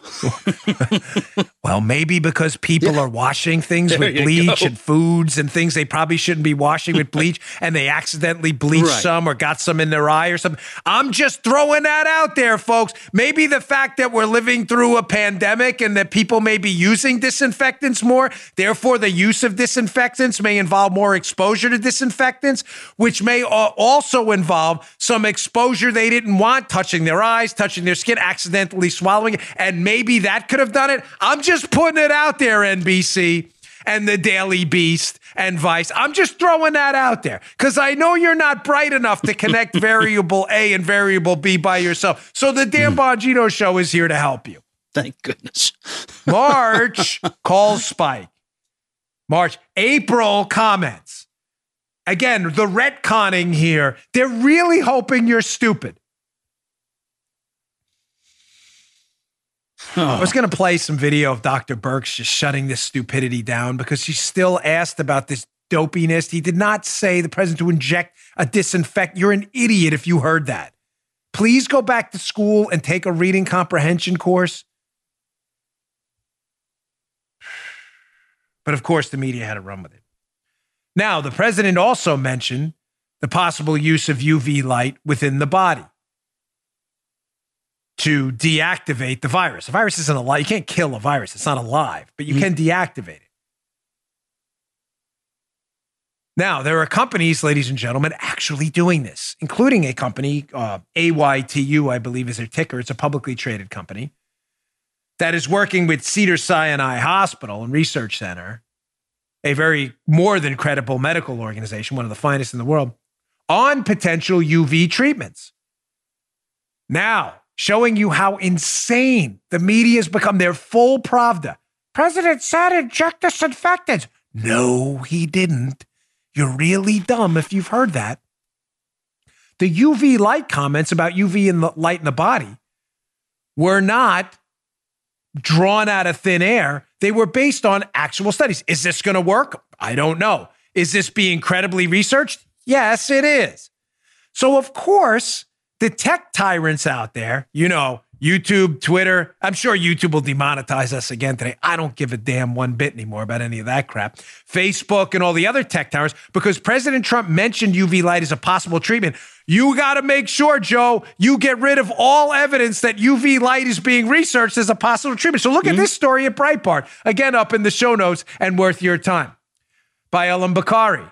(laughs) well, maybe because people yeah. are washing things there with bleach go. and foods and things they probably shouldn't be washing with bleach, (laughs) and they accidentally bleached right. some or got some in their eye or something. I'm just throwing that out there, folks. Maybe the fact that we're living through a pandemic and that people may be using disinfectants more, therefore, the use of disinfectants may involve more exposure to disinfectants, which may also involve some exposure they didn't want, touching their eyes, touching their skin, accidentally swallowing doing it, and maybe that could have done it. I'm just putting it out there, NBC and the Daily Beast and Vice. I'm just throwing that out there because I know you're not bright enough to connect (laughs) variable A and variable B by yourself. So the Dan hmm. Bongino show is here to help you. Thank goodness. (laughs) March calls Spike. March, April comments. Again, the retconning here. They're really hoping you're stupid. Oh. I was going to play some video of Dr. Birx just shutting this stupidity down because she still asked about this dopiness. He did not say the president to inject a disinfect. You're an idiot if you heard that. Please go back to school and take a reading comprehension course. But of course, the media had to run with it. Now, the president also mentioned the possible use of UV light within the body to deactivate the virus. The virus isn't alive. You can't kill a virus, it's not alive, but you can deactivate it. Now, there are companies, ladies and gentlemen, actually doing this, including a company, uh, AYTU, I believe is their ticker. It's a publicly traded company that is working with Cedar Sinai Hospital and Research Center, a very more than credible medical organization, one of the finest in the world, on potential UV treatments. Now, showing you how insane the media has become their full pravda. President said inject disinfectants. No, he didn't. You're really dumb if you've heard that. The UV light comments about UV in the light in the body were not drawn out of thin air. They were based on actual studies. Is this going to work? I don't know. Is this being credibly researched? Yes, it is. So, of course, the tech tyrants out there, you know, YouTube, Twitter. I'm sure YouTube will demonetize us again today. I don't give a damn one bit anymore about any of that crap. Facebook and all the other tech towers, because President Trump mentioned UV light as a possible treatment. You got to make sure, Joe, you get rid of all evidence that UV light is being researched as a possible treatment. So look mm-hmm. at this story at Breitbart, again up in the show notes and worth your time by Allum Bokhari.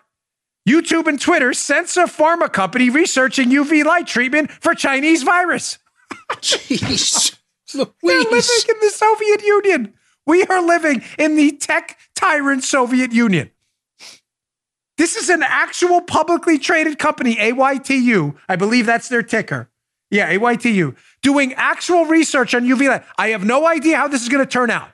YouTube and Twitter censor pharma company researching UV light treatment for Chinese virus. (laughs) Jeez. Louise. We're living in the Soviet Union. We are living in the tech tyrant Soviet Union. This is an actual publicly traded company, AYTU. I believe that's their ticker. Yeah, AYTU, doing actual research on UV light. I have no idea how this is going to turn out.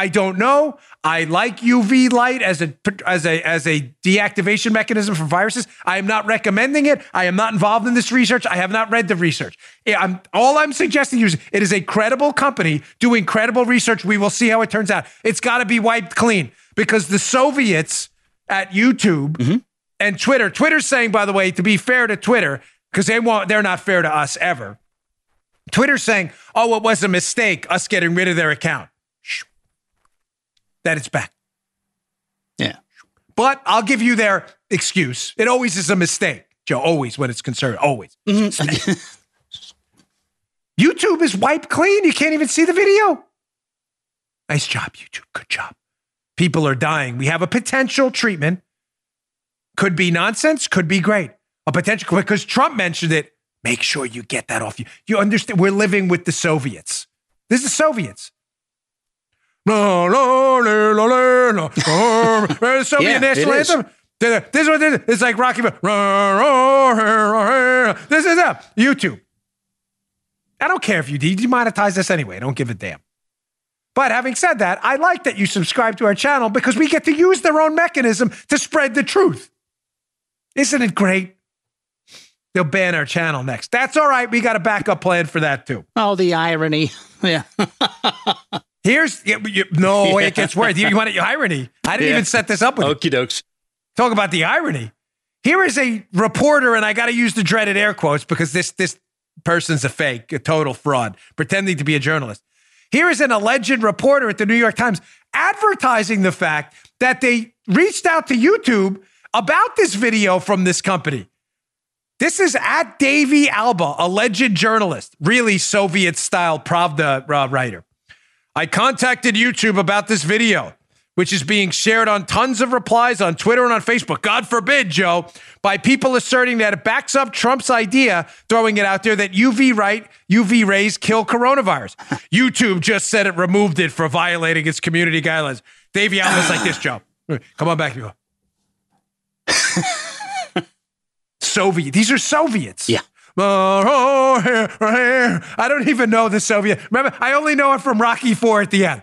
I don't know. I like UV light as a as a as a deactivation mechanism for viruses. I am not recommending it. I am not involved in this research. I have not read the research. I'm, all I'm suggesting is it is a credible company doing credible research. We will see how it turns out. It's got to be wiped clean because the Soviets at YouTube mm-hmm. and Twitter. Twitter's saying, by the way, to be fair to Twitter, because they want they're not fair to us ever. Twitter's saying, "Oh, it was a mistake us getting rid of their account." That it's back. Yeah. But I'll give you their excuse. It always is a mistake, Joe, always when it's concerned. Always. Mm-hmm. YouTube is wiped clean. You can't even see the video. Nice job, YouTube. Good job. People are dying. We have a potential treatment. Could be nonsense, could be great. A potential, because Trump mentioned it. Make sure you get that off you. You understand? We're living with the Soviets. This is the Soviets. No, no, no, no, no, no. Oh, (laughs) Soviet yeah, national anthem. This is what this is. It's like Rocky. This is a YouTube. I don't care if you demonetize this anyway. I don't give a damn. But having said that, I like that you subscribe to our channel because we get to use their own mechanism to spread the truth. Isn't it great? They'll ban our channel next. That's all right. We got a backup plan for that too. Oh, the irony. (laughs) Yeah. (laughs) Here's you, you, no, (laughs) yeah. it gets worse. You, you want irony? I didn't yeah. even set this up with Okie dokes. Talk about the irony. Here is a reporter, and I got to use the dreaded air quotes because this this person's a fake, a total fraud, pretending to be a journalist. Here is an alleged reporter at the New York Times advertising the fact that they reached out to YouTube about this video from this company. This is at Davey Alba, alleged journalist, really Soviet style Pravda uh, writer. I contacted YouTube about this video, which is being shared on tons of replies on Twitter and on Facebook. God forbid, Joe, by people asserting that it backs up Trump's idea, throwing it out there that UV right, UV rays kill coronavirus. (laughs) YouTube just said it removed it for violating its community guidelines. Davey Alba's like this, Joe. Come on back, you. (laughs) go. Soviet. These are Soviets. Yeah. I don't even know the Soviet. Remember, I only know it from Rocky Four at the end.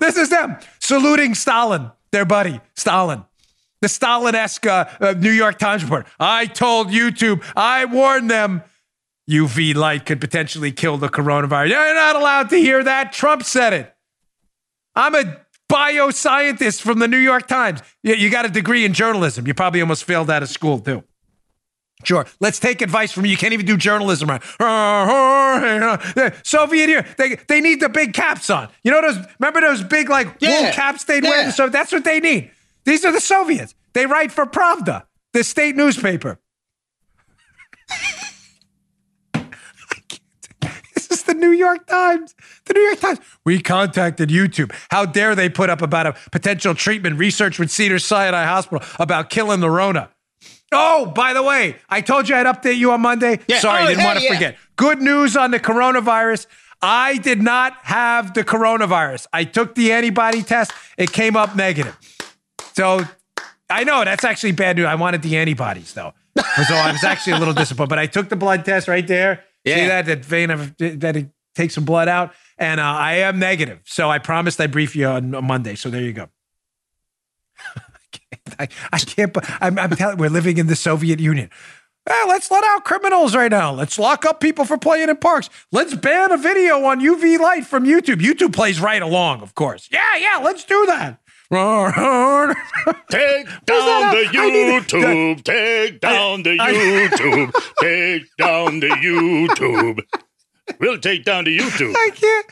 This is them saluting Stalin, their buddy Stalin. The Stalin-esque uh, uh, New York Times report. I told YouTube, I warned them. UV light could potentially kill the coronavirus. You're not allowed to hear that. Trump said it. I'm a bioscientist from the New York Times. You, you got a degree in journalism. You probably almost failed out of school too. Sure. Let's take advice from you. You can't even do journalism right. Uh, uh, uh, Soviet Union, they, they need the big caps on. You know those, remember those big like wool caps they'd wear? So that's what they need. These are the Soviets. They write for Pravda, the state newspaper. (laughs) This is the New York Times. The New York Times. We contacted YouTube. How dare they put up about a potential treatment research with Cedar Sinai Hospital about killing the Rona. Oh, by the way, I told you I'd update you on Monday. Yeah. Sorry, Oh, didn't hey, want to yeah. forget. Good news on the coronavirus. I did not have the coronavirus. I took the antibody test. It came up negative. So I know that's actually bad news. I wanted the antibodies though. So I was actually a little disappointed. But I took the blood test right there. Yeah. See that? That vein of that it takes some blood out. And uh, I am negative. So I promised I'd brief you on Monday. So there you go. I, I can't. I'm, I'm telling. We're living in the Soviet Union. Eh, let's let out criminals right now. Let's lock up people for playing in parks. Let's ban a video on UV light from YouTube. YouTube plays right along, of course. Yeah, yeah. Let's do that. Take (laughs) down the I need (laughs) to- YouTube. Take down the YouTube. Take down the YouTube. We'll take down the YouTube. (laughs) I can't.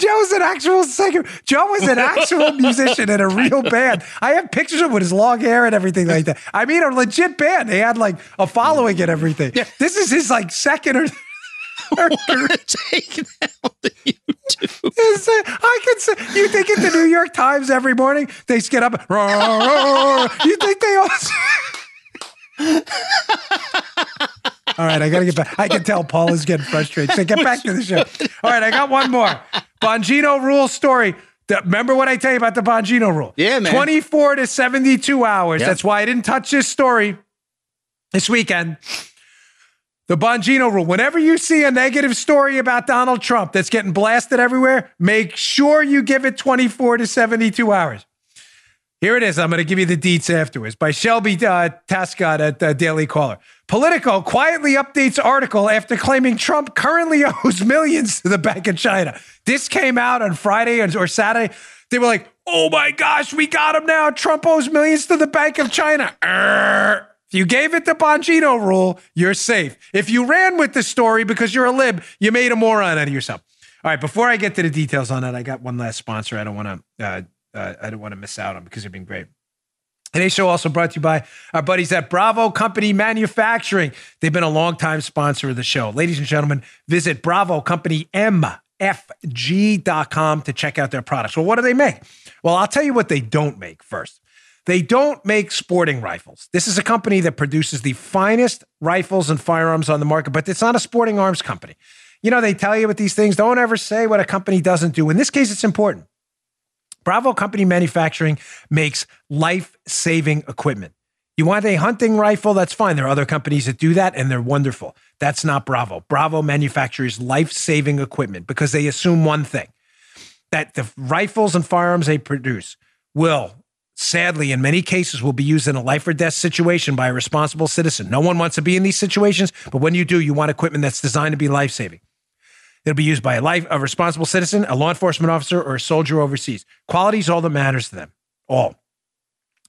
Joe's an actual singer. Joe was an actual (laughs) musician in a real band. I have pictures of him with his long hair and everything like that. I mean, a legit band. They had like a following and everything. This is his like second or. Take down the YouTube. Is it- I could say you think at the New York Times every morning they get up. "Roar, roar." You think they also? (laughs) All right, I gotta get back. I can tell Paul is getting frustrated. So get back to the show. All right, I got one more Bongino rule story. Remember what I tell you about the Bongino rule? Yeah, man. Twenty-four to seventy-two hours. Yep. That's why I didn't touch this story this weekend. The Bongino rule. Whenever you see a negative story about Donald Trump that's getting blasted everywhere, make sure you give it 24 to 72 hours. Here it is. I'm going to give you the deets afterwards by Shelby uh, Talcott at uh, Daily Caller. Politico quietly updates article after claiming Trump currently (laughs) owes millions to the Bank of China. This came out on Friday or Saturday. They were like, oh my gosh, we got him now. Trump owes millions to the Bank of China. If you gave it the Bongino rule, you're safe. If you ran with the story because you're a lib, you made a moron out of yourself. All right, before I get to the details on that, I got one last sponsor I don't want to uh, uh, I don't want to miss out on because they've been great. Today's show also brought to you by our buddies at Bravo Company Manufacturing. They've been a longtime sponsor of the show. Ladies and gentlemen, visit Bravo Company MFG.com to check out their products. Well, what do they make? Well, I'll tell you what they don't make first. They don't make sporting rifles. This is a company that produces the finest rifles and firearms on the market, but it's not a sporting arms company. You know, they tell you with these things, don't ever say what a company doesn't do. In this case, it's important. Bravo Company Manufacturing makes life saving equipment. You want a hunting rifle? That's fine. There are other companies that do that and they're wonderful. That's not Bravo. Bravo manufactures life saving equipment because they assume one thing that the rifles and firearms they produce will, sadly, in many cases, will be used in a life or death situation by a responsible citizen. No one wants to be in these situations, but when you do, you want equipment that's designed to be life saving. It'll be used by a life, a responsible citizen, a law enforcement officer, or a soldier overseas. Quality is all that matters to them. All.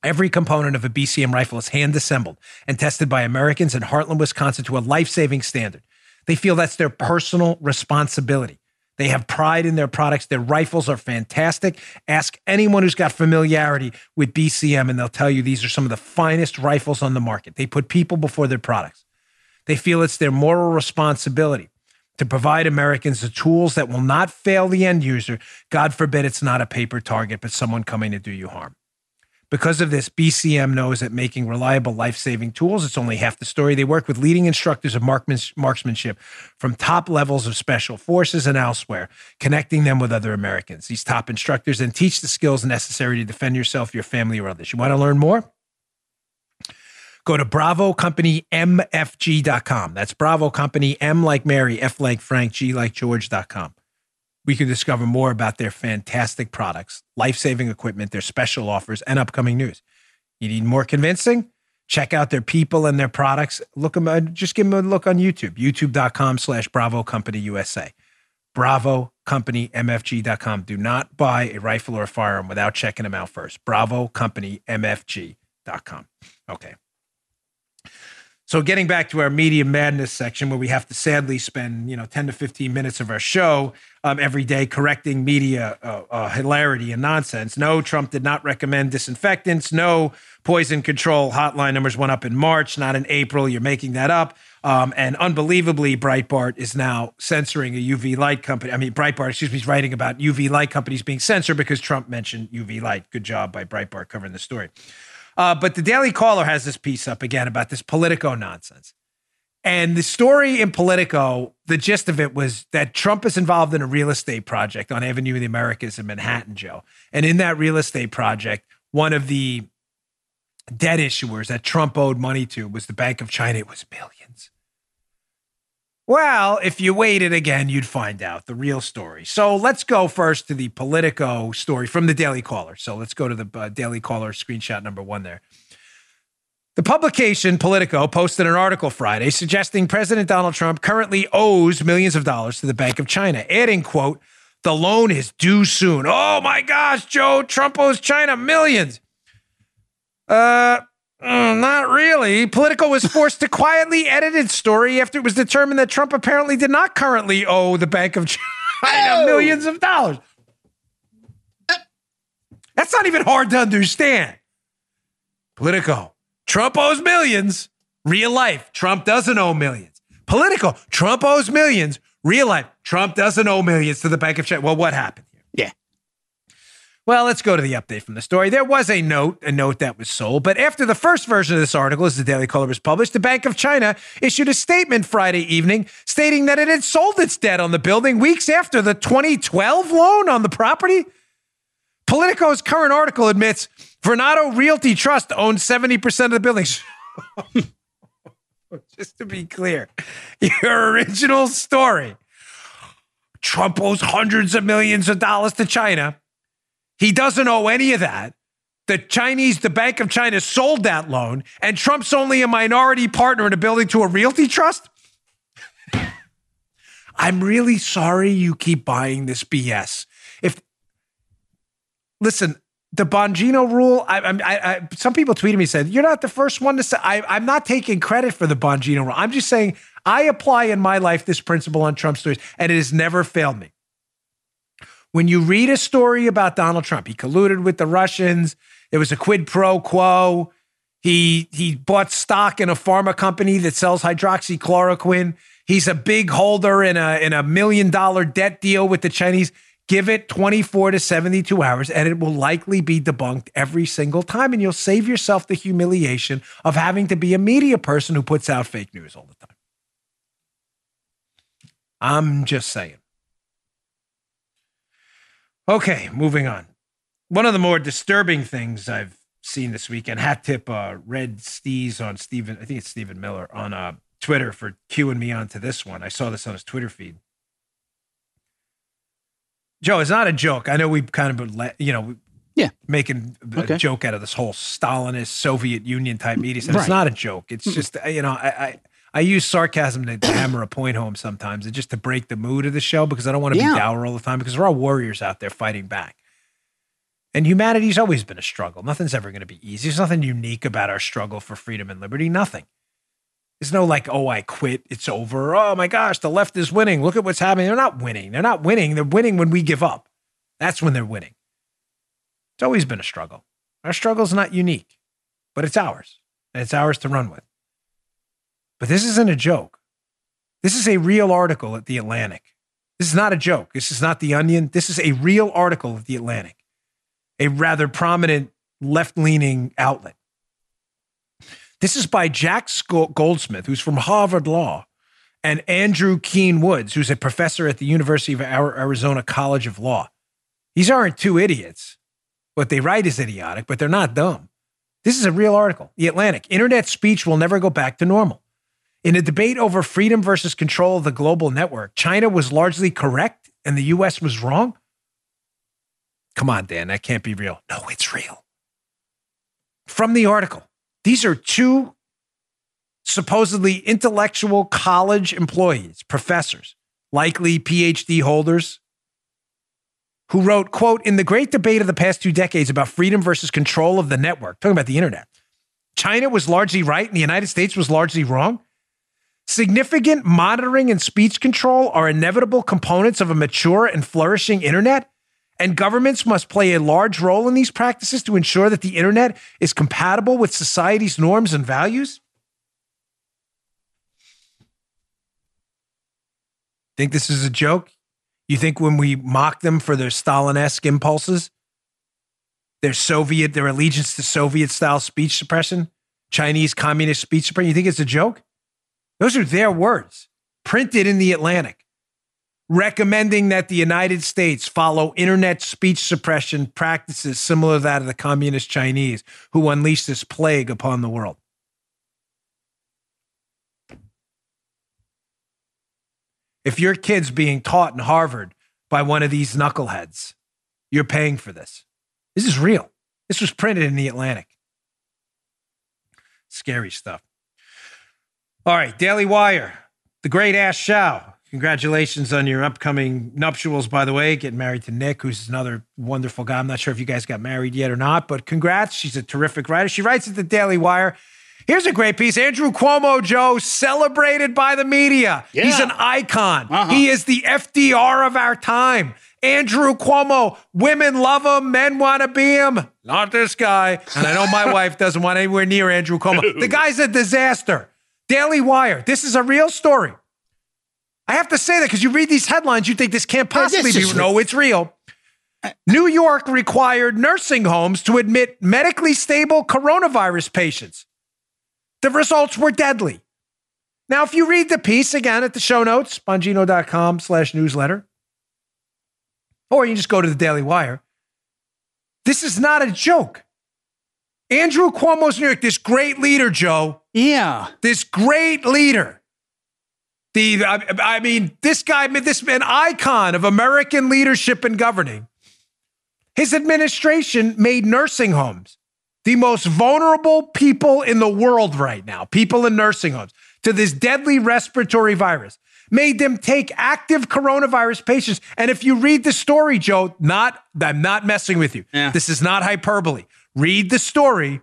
Every component of a BCM rifle is hand assembled and tested by Americans in Hartland, Wisconsin to a life saving standard. They feel that's their personal responsibility. They have pride in their products. Their rifles are fantastic. Ask anyone who's got familiarity with BCM, and they'll tell you these are some of the finest rifles on the market. They put people before their products. They feel it's their moral responsibility to provide Americans the tools that will not fail the end user. God forbid it's not a paper target, but someone coming to do you harm. Because of this, BCM knows that making reliable life saving tools, it's only half the story. They work with leading instructors of marksmanship from top levels of special forces and elsewhere, connecting them with other Americans. These top instructors then teach the skills necessary to defend yourself, your family, or others. You want to learn more? Go to BravoCompanyMFG.com. That's Bravo Company, M like Mary, F like Frank, G like George.com. We can discover more about their fantastic products, life saving equipment, their special offers, and upcoming news. You need more convincing? Check out their people and their products. Look them, uh, just give them a look on YouTube, youtube.com slash Bravo Company USA. BravoCompanyMFG.com. Do not buy a rifle or a firearm without checking them out first. BravoCompanyMFG.com. Okay. So getting back to our media madness section, where we have to sadly spend you know ten to fifteen minutes of our show um, every day correcting media uh, uh, hilarity and nonsense. No, Trump did not recommend disinfectants. No, poison control hotline numbers went up in March, not in April. You're making that up. Um, and unbelievably, Breitbart is now censoring a UV light company. I mean, Breitbart, excuse me, is writing about UV light companies being censored because Trump mentioned UV light. Good job by Breitbart covering the story. Uh, but the Daily Caller has this piece up again about this Politico nonsense. And the story in Politico, the gist of it was that Trump is involved in a real estate project on Avenue of the Americas in Manhattan, Joe. And in that real estate project, one of the debt issuers that Trump owed money to was the Bank of China. It was millions. Well, if you waited again, you'd find out the real story. So let's go first to the Politico story from the Daily Caller. So let's go to the uh, Daily Caller screenshot number one there. The publication Politico posted an article Friday suggesting President Donald Trump currently owes millions of dollars to the Bank of China, adding, quote, the loan is due soon. Oh my gosh, Joe, Trump owes China millions. Uh, Mm, not really. Politico was forced to quietly edit its story after it was determined that Trump apparently did not currently owe the Bank of (laughs) China oh. millions of dollars. That's not even hard to understand. Politico. Trump owes millions. Real life. Trump doesn't owe millions. Political. Trump owes millions. Real life. Trump doesn't owe millions to the Bank of China. Well, what happened. Well, let's go to the update from the story. There was a note, a note that was sold, but after the first version of this article, as the Daily Caller was published, the Bank of China issued a statement Friday evening stating that it had sold its debt on the building weeks after the 2012 loan on the property. Politico's current article admits Vornado Realty Trust owns 70% of the buildings. (laughs) Just to be clear, (laughs) your original story Trump owes hundreds of millions of dollars to China. He doesn't owe any of that. The Chinese, the Bank of China sold that loan, and Trump's only a minority partner in a building to a realty trust. (laughs) I'm really sorry you keep buying this BS. If listen, the Bongino rule. I, I, I, some people tweeted me said you're not the first one to say. I, am not taking credit for the Bongino rule. I'm just saying I apply in my life this principle on Trump stories, and it has never failed me. When you read a story about Donald Trump, he colluded with the Russians. There was a quid pro quo. He he bought stock in a pharma company that sells hydroxychloroquine. He's a big holder in a in a million dollar debt deal with the Chinese. Give it 24 to 72 hours and it will likely be debunked every single time. And you'll save yourself the humiliation of having to be a media person who puts out fake news all the time. I'm just saying. Okay, moving on. One of the more disturbing things I've seen this weekend, hat tip uh, Red Steez on Stephen, I think it's Stephen Miller on uh, Twitter for cueing me onto this one. I saw this on his Twitter feed. Joe, it's not a joke. I know we've kind of been, you know, yeah, making a okay. joke out of this whole Stalinist Soviet Union type media. Right. It's not a joke. It's just, you know, I, I I use sarcasm to hammer a point home sometimes, and just to break the mood of the show because I don't want to yeah. be dour all the time because we're all warriors out there fighting back. And humanity's always been a struggle. Nothing's ever going to be easy. There's nothing unique about our struggle for freedom and liberty. Nothing. There's no like, oh, I quit. It's over. Oh my gosh, the left is winning. Look at what's happening. They're not winning. They're not winning. They're winning when we give up. That's when they're winning. It's always been a struggle. Our struggle's not unique, but it's ours. And it's ours to run with. But this isn't a joke. This is a real article at The Atlantic. This is not a joke. This is not The Onion. This is a real article at The Atlantic, a rather prominent left leaning outlet. This is by Jack Goldsmith, who's from Harvard Law, and Andrew Keane Woods, who's a professor at the University of Arizona College of Law. These aren't two idiots. What they write is idiotic, but they're not dumb. This is a real article. The Atlantic. Internet speech will never go back to normal. In a debate over freedom versus control of the global network, China was largely correct and the US was wrong? Come on, Dan, that can't be real. No, it's real. From the article, these are two supposedly intellectual college employees, professors, likely PhD holders who wrote, quote, in the great debate of the past two decades about freedom versus control of the network, talking about the internet, China was largely right and the United States was largely wrong. Significant monitoring and speech control are inevitable components of a mature and flourishing internet, and governments must play a large role in these practices to ensure that the internet is compatible with society's norms and values. Think this is a joke? You think when we mock them for their Stalin-esque impulses, their Soviet, their allegiance to Soviet-style speech suppression, Chinese communist speech suppression, you think it's a joke? Those are their words, printed in the Atlantic, recommending that the United States follow internet speech suppression practices similar to that of the communist Chinese who unleashed this plague upon the world. If your kid's being taught in Harvard by one of these knuckleheads, you're paying for this. This is real. This was printed in the Atlantic. Scary stuff. All right, Daily Wire. The great Ashe Schow. Congratulations on your upcoming nuptials, by the way. Getting married to Nick, who's another wonderful guy. I'm not sure if you guys got married yet or not, but congrats. She's a terrific writer. She writes at the Daily Wire. Here's a great piece. Andrew Cuomo, Joe, celebrated by the media. Yeah. He's an icon. Uh-huh. He is the FDR of our time. Andrew Cuomo, women love him, men want to be him. Not this guy. And I know my (laughs) wife doesn't want anywhere near Andrew Cuomo. (laughs) The guy's a disaster. Daily Wire. This is a real story. I have to say that because you read these headlines, you think this can't possibly this be. No, it's real. New York required nursing homes to admit medically stable coronavirus patients. The results were deadly. Now, if you read the piece again at the show notes, bongino.com slash newsletter, or you just go to the Daily Wire, this is not a joke. Andrew Cuomo's New York, this great leader, Joe, Yeah. this great leader. The I, I mean, this guy, this an icon of American leadership and governing. His administration made nursing homes the most vulnerable people in the world right now, people in nursing homes, to this deadly respiratory virus. Made them take active coronavirus patients. And if you read the story, Joe, not I'm not messing with you. Yeah. This is not hyperbole. Read the story.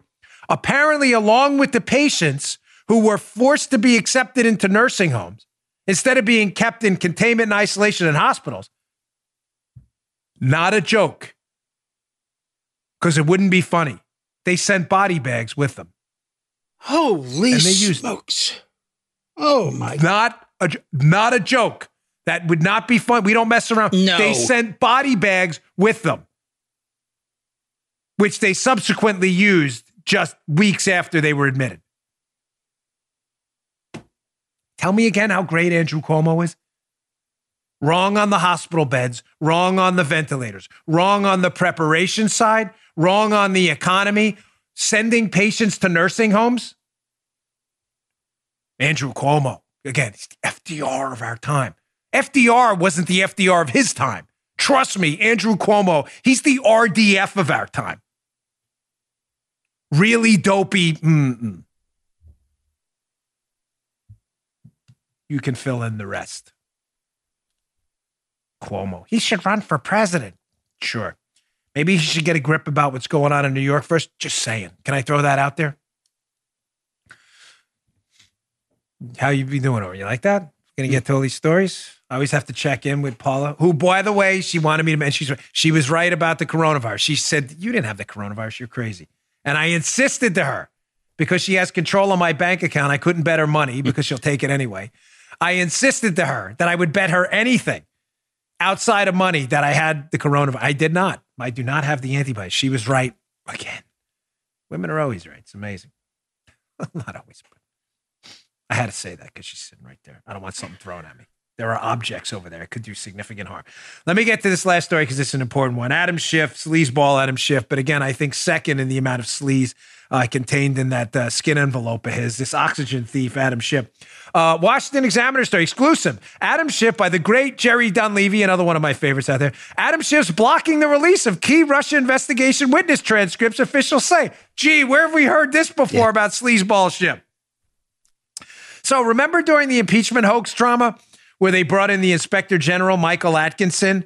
Apparently, along with the patients who were forced to be accepted into nursing homes, instead of being kept in containment and isolation in hospitals, not a joke. Because it wouldn't be funny. They sent body bags with them. Holy And they used- smokes. Oh my Not a, not a joke. That would not be fun. We don't mess around. No. They sent body bags with them, which they subsequently used just weeks after they were admitted. Tell me again how great Andrew Cuomo is. Wrong on the hospital beds, wrong on the ventilators, wrong on the preparation side, wrong on the economy, sending patients to nursing homes. Andrew Cuomo, again, he's the FDR of our time. FDR wasn't the FDR of his time. Trust me, Andrew Cuomo, he's the RDF of our time. Really dopey. Mm-mm. You can fill in the rest. Cuomo. He should run for president. Sure. Maybe he should get a grip about what's going on in New York first. Just saying. Can I throw that out there? How you be doing over? You like that? Gonna get to all these stories. I always have to check in with Paula, who, by the way, she wanted me to mention. She's she was right about the coronavirus. She said you didn't have the coronavirus. You're crazy. And I insisted to her because she has control of my bank account. I couldn't bet her money hmm. because she'll take it anyway. I insisted to her that I would bet her anything outside of money that I had the coronavirus. I did not. I do not have the antibodies. She was right again. Women are always right. It's amazing. (laughs) not always, but I had to say that because she's sitting right there. I don't want something thrown at me. There are objects over there. It could do significant harm. Let me get to this last story because it's an important one. Adam Schiff, sleaze ball Adam Schiff, but again, I think second in the amount of sleaze uh, contained in that uh, skin envelope of his. This oxygen thief, Adam Schiff. Uh, Washington Examiner story, exclusive. Adam Schiff by the great Jerry Dunleavy, another one of my favorites out there. Adam Schiff's blocking the release of key Russia investigation witness transcripts, officials say. Gee, where have we heard this before about sleazeball Schiff? So remember during the impeachment hoax drama where they brought in the inspector general, Michael Atkinson.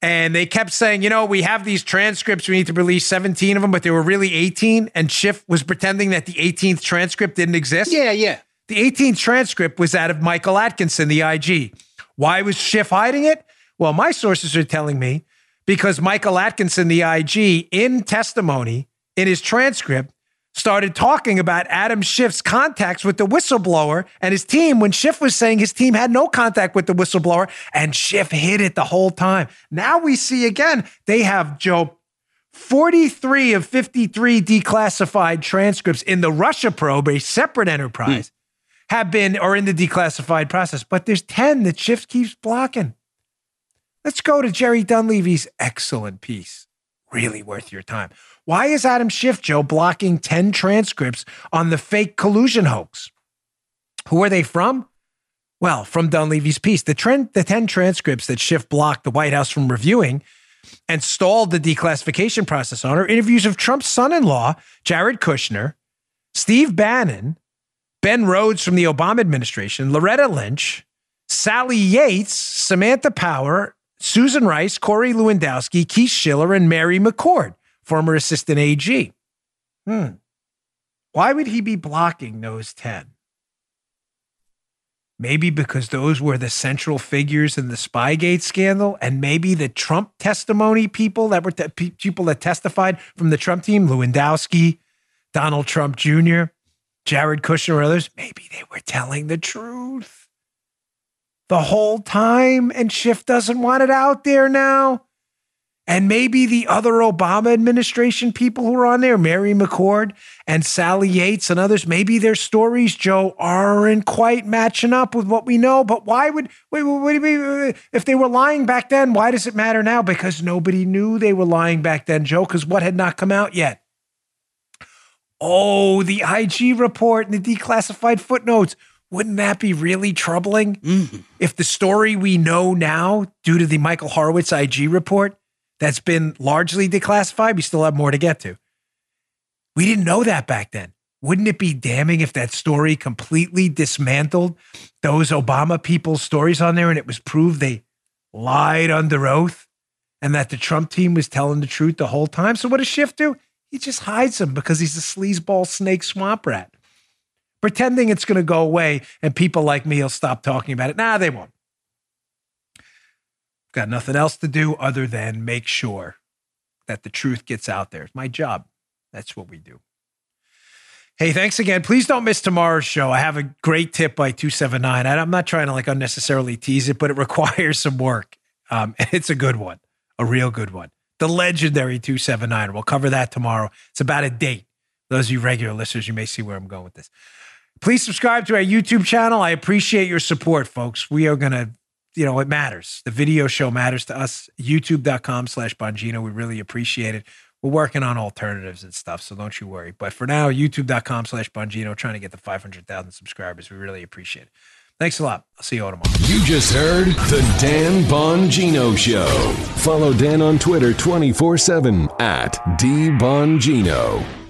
And they kept saying, you know, we have these transcripts. We need to release 17 of them, but there were really 18. And Schiff was pretending that the 18th transcript didn't exist. Yeah, yeah. The 18th transcript was that of Michael Atkinson, the IG. Why was Schiff hiding it? Well, my sources are telling me because Michael Atkinson, the IG, in testimony in his transcript, started talking about Adam Schiff's contacts with the whistleblower and his team when Schiff was saying his team had no contact with the whistleblower and Schiff hid it the whole time. Now we see again, they have Joe 43 of 53 declassified transcripts in the Russia probe, a separate enterprise, hmm. have been or in the declassified process, but there's 10 that Schiff keeps blocking. Let's go to Jerry Dunleavy's excellent piece. Really worth your time. Why is Adam Schiff, Joe, blocking 10 transcripts on the fake collusion hoax? Who are they from? Well, from Dunleavy's piece, the, trend, the 10 transcripts that Schiff blocked the White House from reviewing and stalled the declassification process on are interviews of Trump's son in law, Jared Kushner, Steve Bannon, Ben Rhodes from the Obama administration, Loretta Lynch, Sally Yates, Samantha Power, Susan Rice, Corey Lewandowski, Keith Schiller, and Mary McCord former assistant AG. Hmm. Why would he be blocking those 10? Maybe because those were the central figures in the Spygate scandal, and maybe the Trump testimony people that were te- people that testified from the Trump team, Lewandowski, Donald Trump Jr., Jared Kushner, or others, maybe they were telling the truth the whole time, and Schiff doesn't want it out there now. And maybe the other Obama administration people who are on there, Mary McCord and Sally Yates and others, maybe their stories, Joe, aren't quite matching up with what we know. But why would, wait, wait, wait, wait, if they were lying back then, why does it matter now? Because nobody knew they were lying back then, Joe, because what had not come out yet? Oh, the IG report and the declassified footnotes. Wouldn't that be really troubling Mm-hmm. if the story we know now, due to the Michael Horowitz IG report, that's been largely declassified. We still have more to get to. We didn't know that back then. Wouldn't it be damning if that story completely dismantled those Obama people's stories on there and it was proved they lied under oath and that the Trump team was telling the truth the whole time? So, what does Schiff do? He just hides them because he's a sleazeball snake swamp rat, pretending it's going to go away and people like me will stop talking about it. Nah, they won't. Got nothing else to do other than make sure that the truth gets out there. It's my job. That's what we do. Hey, thanks again. Please don't miss tomorrow's show. I have a great tip by 279. I'm not trying to like unnecessarily tease it, but it (laughs) requires some work. Um, and (laughs) it's a good one, a real good one. The legendary 279. We'll cover that tomorrow. It's about a date. Those of you regular listeners, you may see where I'm going with this. Please subscribe to our YouTube channel. I appreciate your support, folks. We are going to you know, it matters. The video show matters to us. YouTube.com slash Bongino. We really appreciate it. We're working on alternatives and stuff, so don't you worry. But for now, youtube.com slash Bongino, trying to get the 500,000 subscribers. We really appreciate it. Thanks a lot. I'll see you all tomorrow. You just heard the Dan Bongino Show. Follow Dan on Twitter 24 7 at DBongino.